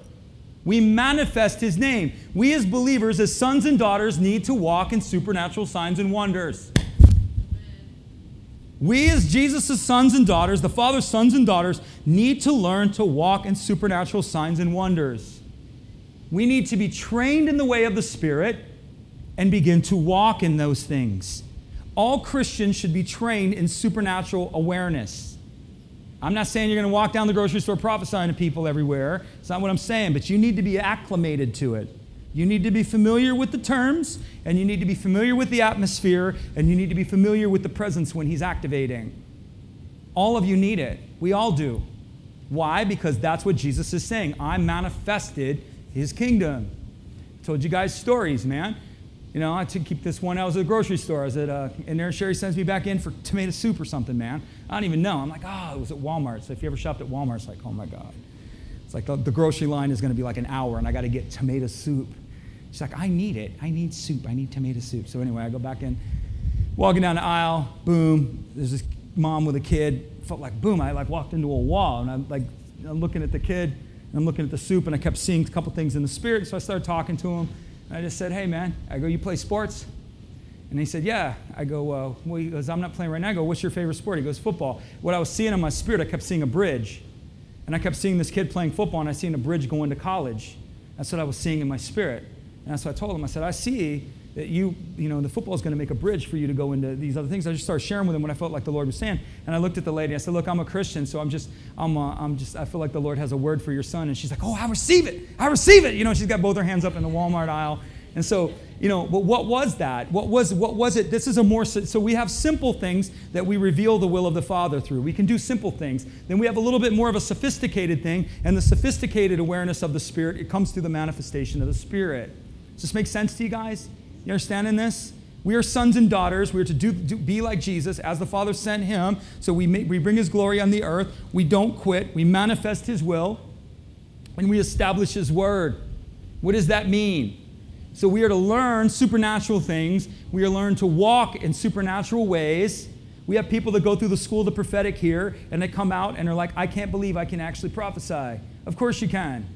We manifest his name. We as believers, as sons and daughters, need to walk in supernatural signs and wonders. We, as Jesus' sons and daughters, the Father's sons and daughters, need to learn to walk in supernatural signs and wonders. We need to be trained in the way of the Spirit and begin to walk in those things. All Christians should be trained in supernatural awareness. I'm not saying you're going to walk down the grocery store prophesying to people everywhere. It's not what I'm saying, but you need to be acclimated to it. You need to be familiar with the terms, and you need to be familiar with the atmosphere, and you need to be familiar with the presence when He's activating. All of you need it. We all do. Why? Because that's what Jesus is saying. I manifested his kingdom. I Told you guys stories, man. You know, I took keep this one. I was at the grocery store. I was at, uh, and there Sherry sends me back in for tomato soup or something, man. I don't even know. I'm like, oh, it was at Walmart. So if you ever shopped at Walmart, it's like, oh my God. It's like the, the grocery line is going to be like an hour, and I got to get tomato soup. She's like, I need it. I need soup. I need tomato soup. So anyway, I go back in, walking down the aisle. Boom. There's this mom with a kid. Felt like boom. I like walked into a wall, and I'm like, I'm looking at the kid and I'm looking at the soup, and I kept seeing a couple things in the spirit. So I started talking to him. I just said, Hey, man, I go, You play sports? And he said, Yeah. I go, uh, Well, he goes, I'm not playing right now. I go, What's your favorite sport? He goes, Football. What I was seeing in my spirit, I kept seeing a bridge. And I kept seeing this kid playing football, and I seen a bridge going to college. That's what I was seeing in my spirit. And that's what I told him. I said, I see you, you know, the football is going to make a bridge for you to go into these other things. I just started sharing with him what I felt like the Lord was saying. And I looked at the lady. I said, Look, I'm a Christian, so I'm just, I'm, uh, I'm just, I feel like the Lord has a word for your son. And she's like, Oh, I receive it. I receive it. You know, she's got both her hands up in the Walmart aisle. And so, you know, but what was that? What was, what was it? This is a more, so we have simple things that we reveal the will of the Father through. We can do simple things. Then we have a little bit more of a sophisticated thing, and the sophisticated awareness of the Spirit, it comes through the manifestation of the Spirit. Does this make sense to you guys? You understand in this? We are sons and daughters. We are to do, do, be like Jesus as the Father sent him. So we, we bring his glory on the earth. We don't quit. We manifest his will. And we establish his word. What does that mean? So we are to learn supernatural things. We are to learn to walk in supernatural ways. We have people that go through the school of the prophetic here, and they come out and are like, I can't believe I can actually prophesy. Of course you can.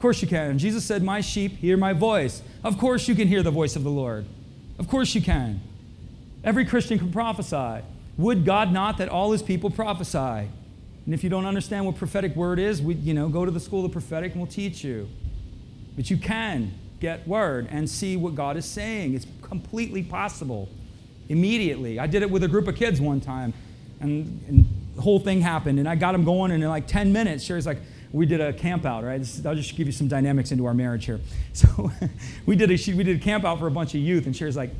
Of course you can. Jesus said, My sheep hear my voice. Of course you can hear the voice of the Lord. Of course you can. Every Christian can prophesy. Would God not that all his people prophesy? And if you don't understand what prophetic word is, we, you know, go to the school of the prophetic and we'll teach you. But you can get word and see what God is saying. It's completely possible immediately. I did it with a group of kids one time, and, and the whole thing happened, and I got them going, and in like 10 minutes, Sherry's like, we did a camp out, right? This, I'll just give you some dynamics into our marriage here. [laughs] So we did a we did a camp out for a bunch of youth, and Sherry's like,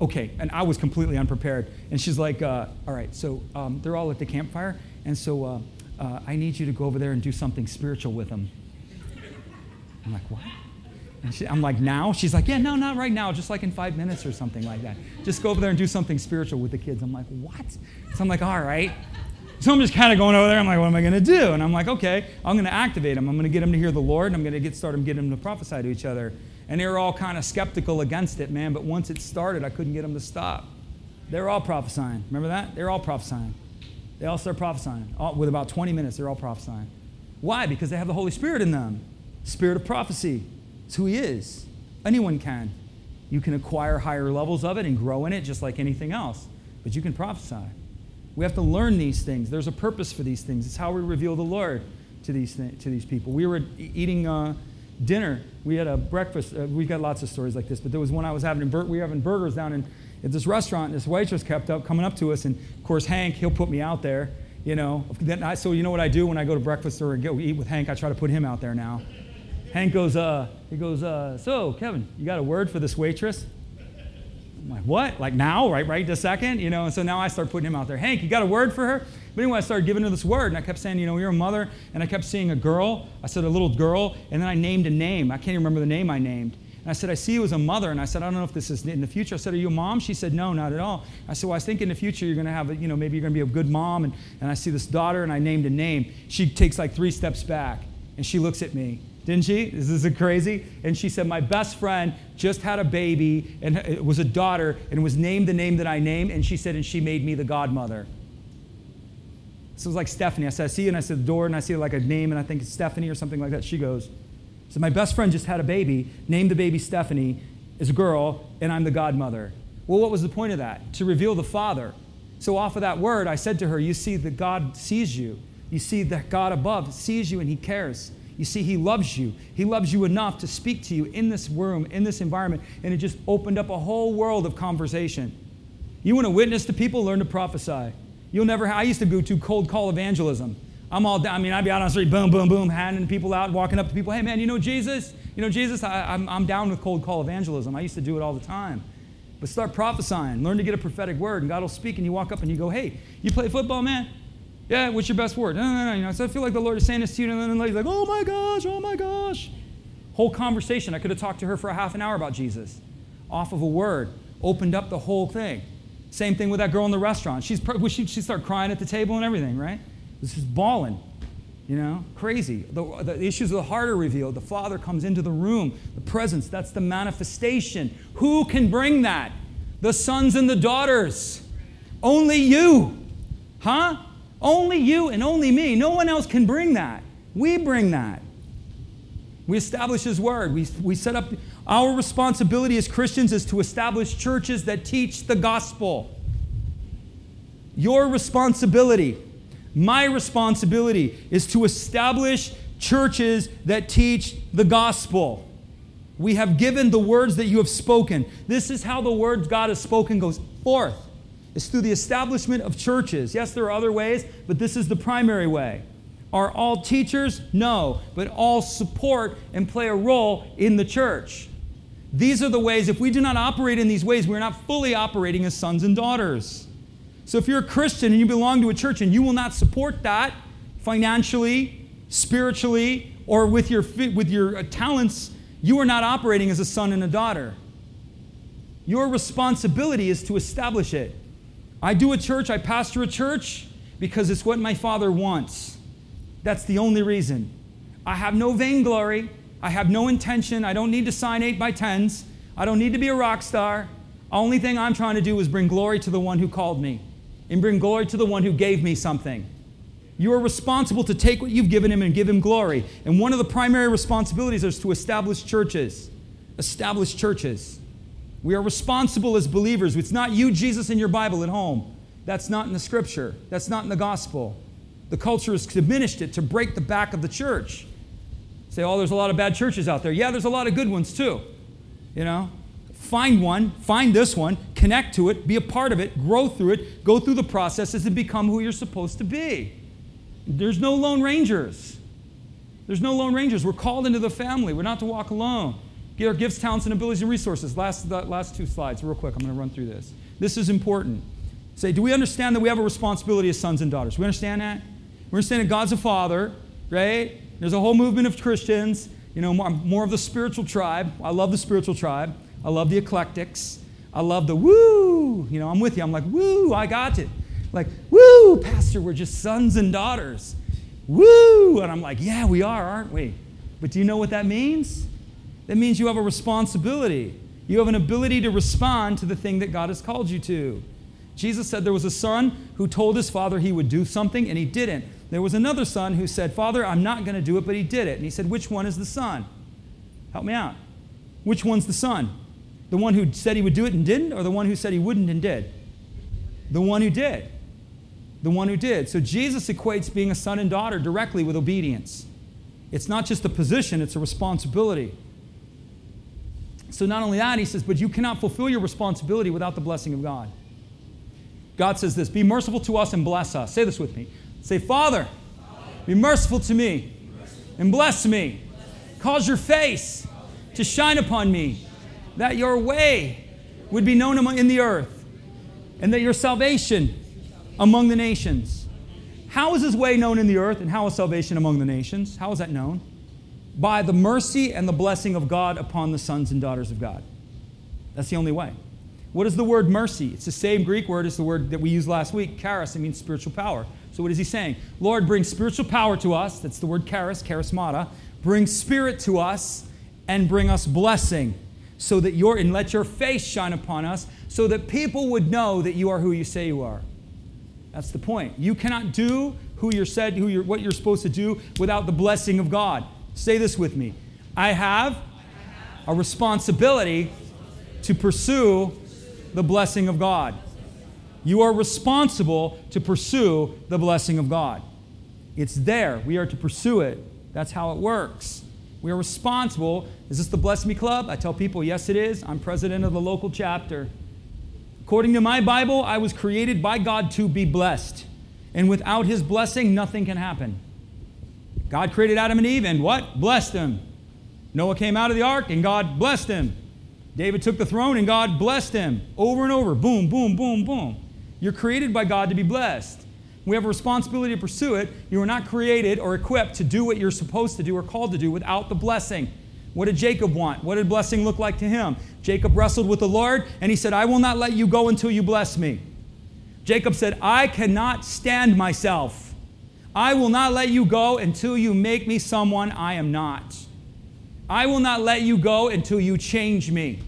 okay, and I was completely unprepared, and she's like, uh, all right, so um, they're all at the campfire, and so uh, uh, I need you to go over there and do something spiritual with them. I'm like, what? She, I'm like, now? She's like, yeah, no, not right now, just like in five minutes or something like that. Just go over there and do something spiritual with the kids. I'm like, what? So I'm like, all right. So I'm just kind of going over there. I'm like, what am I going to do? And I'm like, okay, I'm going to activate them. I'm going to get them to hear the Lord, and I'm going to get start them, get them to prophesy to each other. And they were all kind of skeptical against it, man. But once it started, I couldn't get them to stop. They were all prophesying. Remember that? They were all prophesying. They all start prophesying. All, with about 20 minutes, they're all prophesying. Why? Because they have the Holy Spirit in them. Spirit of prophecy. It's who He is. Anyone can. You can acquire higher levels of it and grow in it just like anything else. But you can prophesy. We have to learn these things. There's a purpose for these things. It's how we reveal the Lord to these, th- to these people. We were eating uh, dinner. We had a breakfast. Uh, we got lots of stories like this, but there was one I was having. Bur- we were having burgers down in at this restaurant. And this waitress kept up coming up to us, and of course Hank, he'll put me out there. You know, then I, so you know what I do when I go to breakfast or go eat with Hank? I try to put him out there now. Hank goes, uh, he goes, uh, so Kevin, you got a word for this waitress? I'm like, what? Like now, right, right this second? You know, and so now I start putting him out there. Hank, you got a word for her? But anyway, I started giving her this word, and I kept saying, you know, you're a mother, and I kept seeing a girl. I said a little girl, and then I named a name. I can't even remember the name I named. And I said, I see you as a mother. And I said, I don't know if this is in the future. I said, Are you a mom? She said, No, not at all. I said, Well, I think in the future you're going to have, a, you know, maybe you're going to be a good mom. And, and I see this daughter, and I named a name. She takes like three steps back, and she looks at me. Didn't she? Is this crazy? And she said, My best friend just had a baby, and it was a daughter, and was named the name that I named. And she said, And she made me the godmother. So it was like Stephanie. I said, I see you, and I said the door, and I see like a name, and I think it's Stephanie or something like that. She goes, so my best friend just had a baby, named the baby Stephanie, is a girl, and I'm the godmother. Well, what was the point of that? To reveal the Father. So off of that word, I said to her, You see that God sees you. You see that God above sees you and He cares. You see, He loves you. He loves you enough to speak to you in this room, in this environment, and it just opened up a whole world of conversation. You want to witness to people, learn to prophesy. You'll never, I used to go to cold call evangelism. I'm all down. I mean, I'd be out on the street, boom, boom, boom, handing people out, walking up to people. Hey, man, you know Jesus? You know Jesus? I, I'm, I'm down with cold call evangelism. I used to do it all the time. But start prophesying. Learn to get a prophetic word, and God will speak, and you walk up and you go, hey, you play football, man? Yeah, what's your best word? No, no, no. You know, so I feel like the Lord is saying this to you, and then the lady's like, oh my gosh, oh my gosh. Whole conversation. I could have talked to her for a half an hour about Jesus off of a word, opened up the whole thing. Same thing with that girl in the restaurant. She's, she, she started crying at the table and everything, right? This is bawling, you know, crazy. The, the issues of the heart are revealed. The Father comes into the room. The presence, that's the manifestation. Who can bring that? The sons and the daughters. Only you. Huh? Only you and only me. No one else can bring that. We bring that. We establish His Word. We, we set up, our responsibility as Christians is to establish churches that teach the gospel. Your responsibility my responsibility is to establish churches that teach the gospel. We have given the words that you have spoken. This is how the words God has spoken goes forth. It's through the establishment of churches. Yes, there are other ways, but this is the primary way. Are all teachers? No, but all support and play a role in the church. These are the ways, if we do not operate in these ways, we're not fully operating as sons and daughters. So if you're a Christian and you belong to a church and you will not support that financially, spiritually, or with your, with your uh, talents, you are not operating as a son and a daughter. Your responsibility is to establish it. I do a church, I pastor a church because it's what my father wants. That's the only reason. I have no vainglory. I have no intention. I don't need to sign 8 by 10s. I don't need to be a rock star. Only thing I'm trying to do is bring glory to the one who called me and bring glory to the one who gave me something. You are responsible to take what you've given him and give him glory. And one of the primary responsibilities is to establish churches. Establish churches. We are responsible as believers. It's not you, Jesus, and your Bible at home. That's not in the scripture. That's not in the gospel. The culture has diminished it to break the back of the church. Say, oh, there's a lot of bad churches out there. Yeah, there's a lot of good ones too. You know? Find one, find this one, connect to it, be a part of it, grow through it, go through the processes and become who you're supposed to be. There's no lone rangers. There's no lone rangers. We're called into the family. We're not to walk alone. Our gifts, talents, and abilities and resources. Last, last two slides, real quick. I'm going to run through this. This is important. Say, do we understand that we have a responsibility as sons and daughters? We understand that? We understand that God's a father, right? There's a whole movement of Christians You know, more, more of the spiritual tribe. I love the spiritual tribe. I love the eclectics. I love the woo. You know, I'm with you. I'm like, woo, I got it. Like, woo, Pastor, we're just sons and daughters. Woo. And I'm like, yeah, we are, aren't we? But do you know what that means? That means you have a responsibility. You have an ability to respond to the thing that God has called you to. Jesus said there was a son who told his father he would do something and he didn't. There was another son who said, Father, I'm not going to do it, but he did it. And he said, Which one is the son? Help me out. Which one's the son? The one who said he would do it and didn't, or the one who said he wouldn't and did? The one who did. The one who did. So Jesus equates being a son and daughter directly with obedience. It's not just a position, it's a responsibility. So, not only that, he says, but you cannot fulfill your responsibility without the blessing of God. God says this Be merciful to us and bless us. Say this with me. Say, Father, be merciful to me and bless me. Cause your face to shine upon me, that your way would be known in the earth, and that your salvation among the nations. How is his way known in the earth, and how is salvation among the nations? How is that known? By the mercy and the blessing of God upon the sons and daughters of God. That's the only way. What is the word mercy? It's the same Greek word as the word that we used last week, charis. It means spiritual power. So what is he saying? Lord, bring spiritual power to us. That's the word charis, charismata. Bring spirit to us and bring us blessing so that your and let your face shine upon us so that people would know that you are who you say you are. That's the point. You cannot do who you're said, who you're, what you're supposed to do without the blessing of God. Say this with me. I have a responsibility to pursue the blessing of God. You are responsible to pursue the blessing of God. It's there. We are to pursue it. That's how it works. We are responsible. Is this the Bless Me Club? I tell people, yes, it is. I'm president of the local chapter. According to my Bible, I was created by God to be blessed. And without His blessing, nothing can happen. God created Adam and Eve and what? Blessed them. Noah came out of the ark and God blessed him. David took the throne and God blessed him over and over. Boom, boom, boom, boom. You're created by God to be blessed. We have a responsibility to pursue it. You are not created or equipped to do what you're supposed to do or called to do without the blessing. What did Jacob want? What did blessing look like to him? Jacob wrestled with the Lord and he said, I will not let you go until you bless me. Jacob said, I cannot stand myself. I will not let you go until you make me someone I am not. I will not let you go until you change me.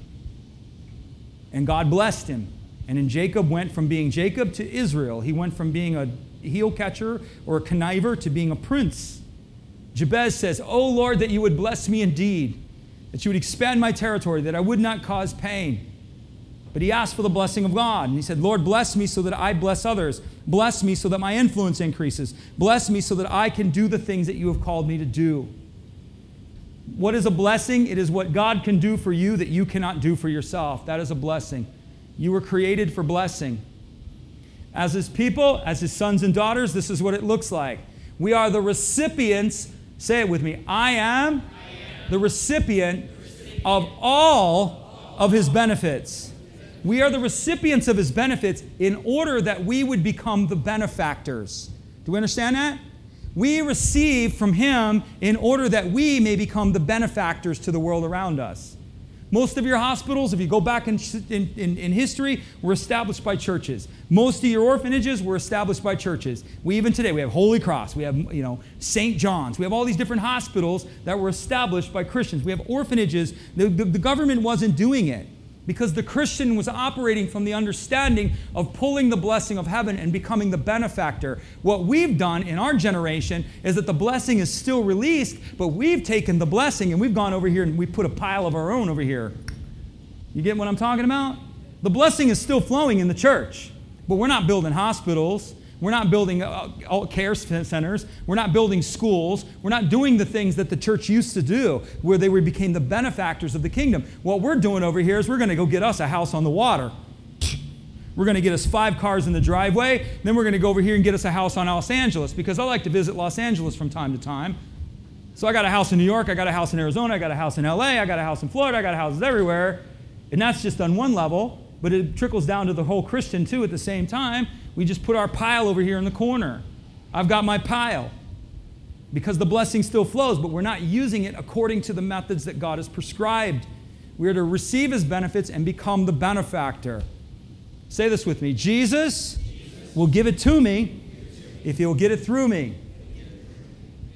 And God blessed him. And then Jacob went from being Jacob to Israel. He went from being a heel catcher or a conniver to being a prince. Jabez says, Oh Lord, that you would bless me indeed, that you would expand my territory, that I would not cause pain. But he asked for the blessing of God. And he said, Lord, bless me so that I bless others. Bless me so that my influence increases. Bless me so that I can do the things that you have called me to do. What is a blessing? It is what God can do for you that you cannot do for yourself. That is a blessing. You were created for blessing. As his people, as his sons and daughters, this is what it looks like. We are the recipients, say it with me I am, I am. the recipient of all of his benefits. We are the recipients of his benefits in order that we would become the benefactors. Do we understand that? We receive from him in order that we may become the benefactors to the world around us. Most of your hospitals, if you go back in, in, in, history, were established by churches. Most of your orphanages were established by churches. We even today, we have Holy Cross, we have you know St. John's, we have all these different hospitals that were established by Christians. We have orphanages. The, the, the government wasn't doing it because the Christian was operating from the understanding of pulling the blessing of heaven and becoming the benefactor. What we've done in our generation is that the blessing is still released, but we've taken the blessing and we've gone over here and we put a pile of our own over here. You get what I'm talking about? The blessing is still flowing in the church, but we're not building hospitals. We're not building uh, care centers. We're not building schools. We're not doing the things that the church used to do where they became the benefactors of the kingdom. What we're doing over here is we're going to go get us a house on the water. We're going to get us five cars in the driveway. Then we're going to go over here and get us a house on Los Angeles because I like to visit Los Angeles from time to time. So I got a house in New York. I got a house in Arizona. I got a house in LA. I got a house in Florida. I got houses everywhere. And that's just on one level, but it trickles down to the whole Christian too at the same time we just put our pile over here in the corner. I've got my pile. because the blessing still flows, but we're not using it according to the methods that God has prescribed. We are to receive his benefits and become the benefactor. Say this with me Jesus will give it to me if he'll get it through me.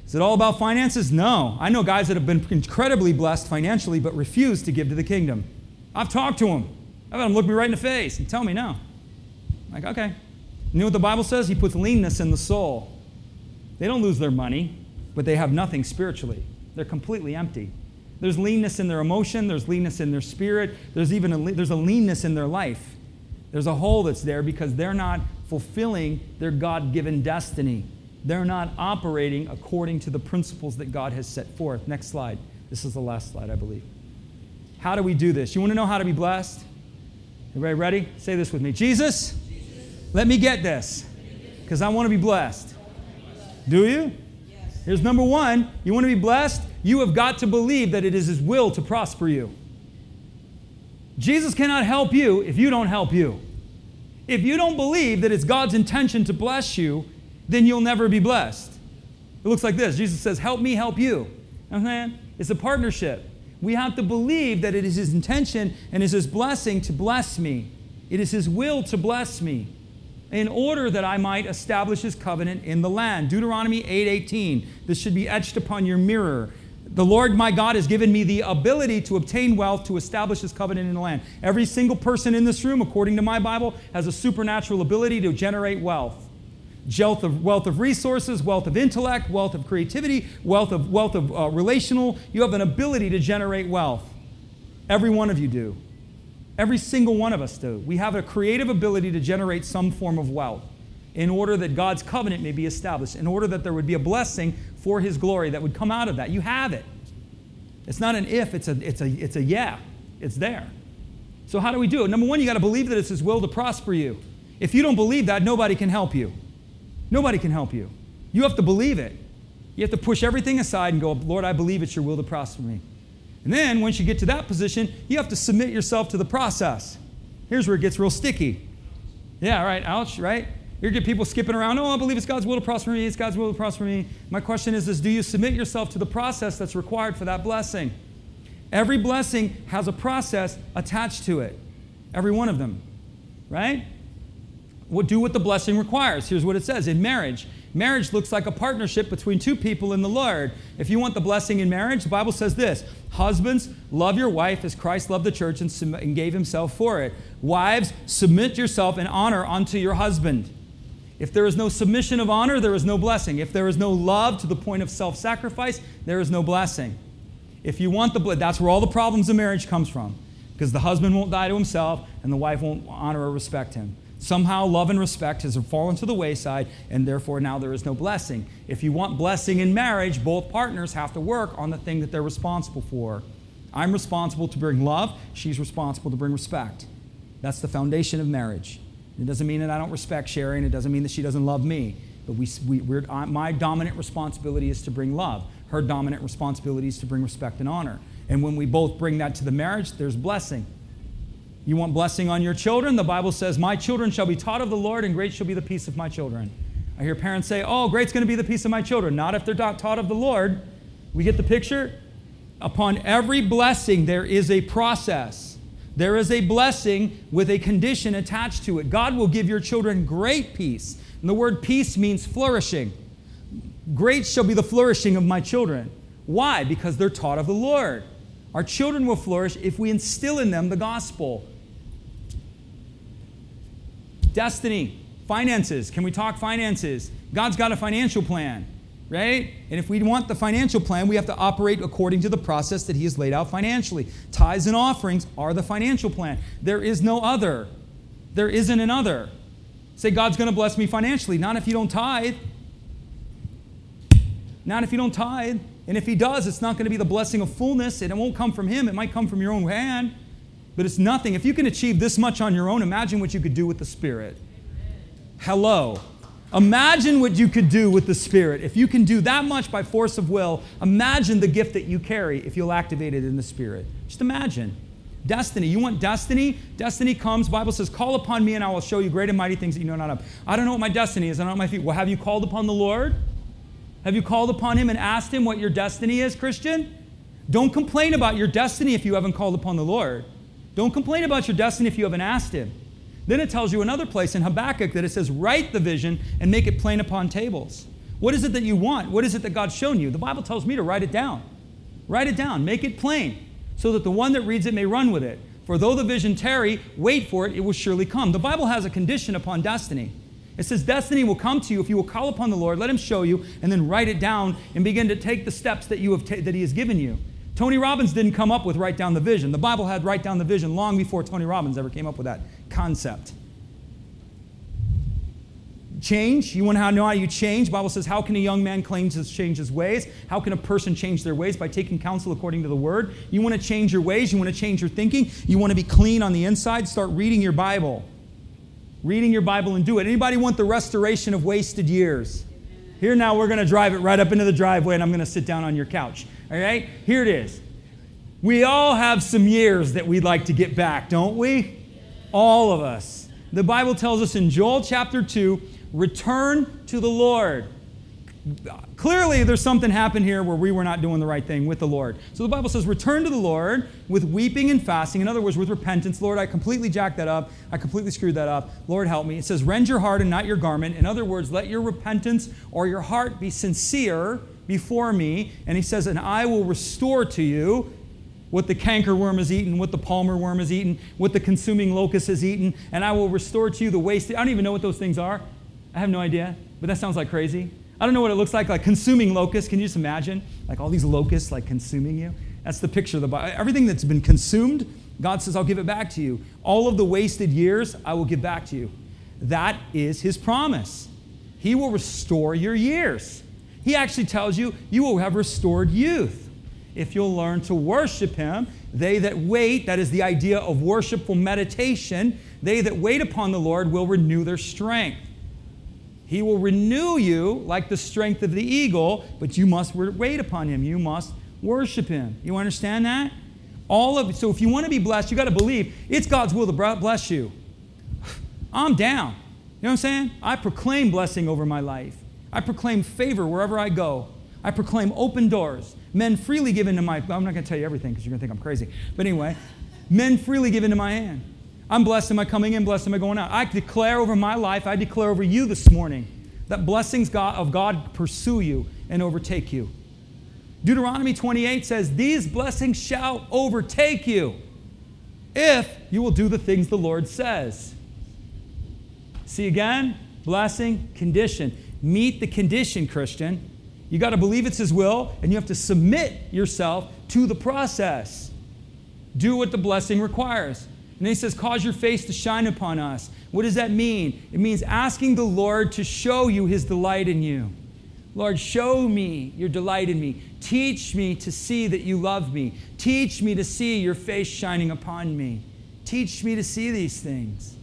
Is it all about finances? No. I know guys that have been incredibly blessed financially but refuse to give to the kingdom. I've talked to them. I've had them look me right in the face and tell me no. I'm like, okay. You know what the Bible says? He puts leanness in the soul. They don't lose their money, but they have nothing spiritually. They're completely empty. There's leanness in their emotion, there's leanness in their spirit, there's even a, there's a leanness in their life. There's a hole that's there because they're not fulfilling their God given destiny. They're not operating according to the principles that God has set forth. Next slide. This is the last slide, I believe. How do we do this? You want to know how to be blessed? Everybody ready? Say this with me Jesus, Jesus. Let me get this because I want to be blessed. Do you? Here's number one you want to be blessed? You have got to believe that it is His will to prosper you. Jesus cannot help you if you don't help you. If you don't believe that it's God's intention to bless you, then you'll never be blessed. It looks like this Jesus says, Help me help you. Okay? It's a partnership. We have to believe that it is His intention and is His blessing to bless me. It is His will to bless me in order that I might establish His covenant in the land. Deuteronomy 8:18. this should be etched upon your mirror. The Lord my God has given me the ability to obtain wealth to establish his covenant in the land. Every single person in this room, according to my Bible, has a supernatural ability to generate wealth wealth of, wealth of resources, wealth of intellect, wealth of creativity, wealth of, wealth of uh, relational. You have an ability to generate wealth. Every one of you do. Every single one of us do. We have a creative ability to generate some form of wealth in order that God's covenant may be established, in order that there would be a blessing for His glory that would come out of that. You have it. It's not an if, it's a, it's a, it's a yeah. It's there. So, how do we do it? Number one, you got to believe that it's His will to prosper you. If you don't believe that, nobody can help you. Nobody can help you. You have to believe it. You have to push everything aside and go, Lord, I believe it's your will to prosper me. And then once you get to that position, you have to submit yourself to the process. Here's where it gets real sticky. Yeah, right, ouch, right? You get people skipping around, oh, I believe it's God's will to prosper me, it's God's will to prosper me. My question is this do you submit yourself to the process that's required for that blessing? Every blessing has a process attached to it. Every one of them. Right? do what the blessing requires. Here's what it says in marriage. Marriage looks like a partnership between two people in the Lord. If you want the blessing in marriage, the Bible says this Husbands, love your wife as Christ loved the church and, and gave himself for it. Wives, submit yourself in honor unto your husband. If there is no submission of honor, there is no blessing. If there is no love to the point of self sacrifice, there is no blessing. If you want the, blood, that's where all the problems of marriage comes from. Because the husband won't die to himself and the wife won't honor or respect him. Somehow, love and respect has fallen to the wayside, and therefore now there is no blessing. If you want blessing in marriage, both partners have to work on the thing that they're responsible for. I'm responsible to bring love, she's responsible to bring respect. That's the foundation of marriage. It doesn't mean that I don't respect Sherry, and it doesn't mean that she doesn't love me. But we, we, uh, my dominant responsibility is to bring love. Her dominant responsibility is to bring respect and honor. And when we both bring that to the marriage, there's blessing. You want blessing on your children? The Bible says, My children shall be taught of the Lord, and great shall be the peace of my children. I hear parents say, Oh, great's going to be the peace of my children. Not if they're not taught of the Lord. We get the picture? Upon every blessing, there is a process. There is a blessing with a condition attached to it. God will give your children great peace. And the word peace means flourishing. Great shall be the flourishing of my children. Why? Because they're taught of the Lord. Our children will flourish if we instill in them the gospel. Destiny, finances. Can we talk finances? God's got a financial plan, right? And if we want the financial plan, we have to operate according to the process that He has laid out financially. Tithes and offerings are the financial plan. There is no other. There isn't another. Say, God's going to bless me financially. Not if you don't tithe. Not if you don't tithe. And if he does, it's not going to be the blessing of fullness, and it won't come from him. It might come from your own hand, but it's nothing. If you can achieve this much on your own, imagine what you could do with the Spirit. Hello. Imagine what you could do with the Spirit. If you can do that much by force of will, imagine the gift that you carry if you'll activate it in the Spirit. Just imagine. Destiny. You want destiny? Destiny comes. Bible says, "Call upon me, and I will show you great and mighty things that you know not of." I don't know what my destiny is. I don't know what my feet. Well, have you called upon the Lord? Have you called upon Him and asked Him what your destiny is, Christian? Don't complain about your destiny if you haven't called upon the Lord. Don't complain about your destiny if you haven't asked Him. Then it tells you another place in Habakkuk that it says, Write the vision and make it plain upon tables. What is it that you want? What is it that God's shown you? The Bible tells me to write it down. Write it down, make it plain, so that the one that reads it may run with it. For though the vision tarry, wait for it, it will surely come. The Bible has a condition upon destiny. It says, Destiny will come to you if you will call upon the Lord, let Him show you, and then write it down and begin to take the steps that, you have ta- that He has given you. Tony Robbins didn't come up with write down the vision. The Bible had write down the vision long before Tony Robbins ever came up with that concept. Change. You want to know how you change? The Bible says, How can a young man claim to change his ways? How can a person change their ways? By taking counsel according to the word. You want to change your ways. You want to change your thinking. You want to be clean on the inside. Start reading your Bible. Reading your Bible and do it. Anybody want the restoration of wasted years? Here now, we're going to drive it right up into the driveway, and I'm going to sit down on your couch. All right? Here it is. We all have some years that we'd like to get back, don't we? All of us. The Bible tells us in Joel chapter 2 return to the Lord. Clearly, there's something happened here where we were not doing the right thing with the Lord. So the Bible says, return to the Lord with weeping and fasting. In other words, with repentance. Lord, I completely jacked that up. I completely screwed that up. Lord, help me. It says, rend your heart and not your garment. In other words, let your repentance or your heart be sincere before me. And he says, and I will restore to you what the cankerworm has eaten, what the palmer worm has eaten, what the consuming locust has eaten, and I will restore to you the waste. I don't even know what those things are. I have no idea, but that sounds like crazy. I don't know what it looks like, like consuming locusts. Can you just imagine? Like all these locusts, like consuming you? That's the picture of the Bible. Everything that's been consumed, God says, I'll give it back to you. All of the wasted years, I will give back to you. That is His promise. He will restore your years. He actually tells you, you will have restored youth if you'll learn to worship Him. They that wait, that is the idea of worshipful meditation, they that wait upon the Lord will renew their strength. He will renew you like the strength of the eagle, but you must wait upon him. You must worship him. You understand that? All of so if you want to be blessed, you got to believe it's God's will to bless you. I'm down. You know what I'm saying? I proclaim blessing over my life. I proclaim favor wherever I go. I proclaim open doors. Men freely give into my I'm not going to tell you everything because you're going to think I'm crazy. But anyway, men freely give into my hand. I'm blessed. Am I coming in? Blessed am I going out? I declare over my life, I declare over you this morning that blessings of God pursue you and overtake you. Deuteronomy 28 says, These blessings shall overtake you if you will do the things the Lord says. See again? Blessing, condition. Meet the condition, Christian. You got to believe it's His will, and you have to submit yourself to the process. Do what the blessing requires. And then he says, Cause your face to shine upon us. What does that mean? It means asking the Lord to show you his delight in you. Lord, show me your delight in me. Teach me to see that you love me. Teach me to see your face shining upon me. Teach me to see these things.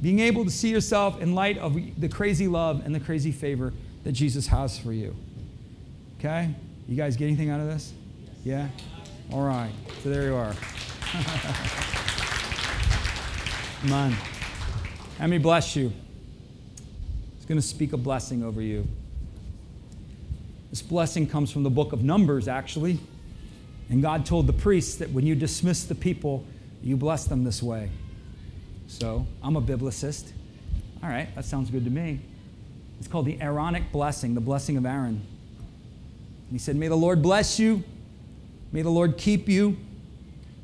Being able to see yourself in light of the crazy love and the crazy favor that Jesus has for you. Okay? You guys get anything out of this? Yeah? All right. So there you are. [laughs] Man. Let me bless you. He's going to speak a blessing over you. This blessing comes from the book of Numbers, actually. And God told the priests that when you dismiss the people, you bless them this way. So I'm a biblicist. All right, that sounds good to me. It's called the Aaronic blessing, the blessing of Aaron. He said, May the Lord bless you. May the Lord keep you.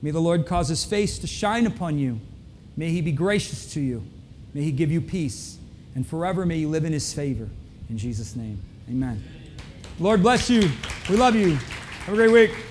May the Lord cause his face to shine upon you. May he be gracious to you. May he give you peace. And forever may you live in his favor. In Jesus' name, amen. Lord bless you. We love you. Have a great week.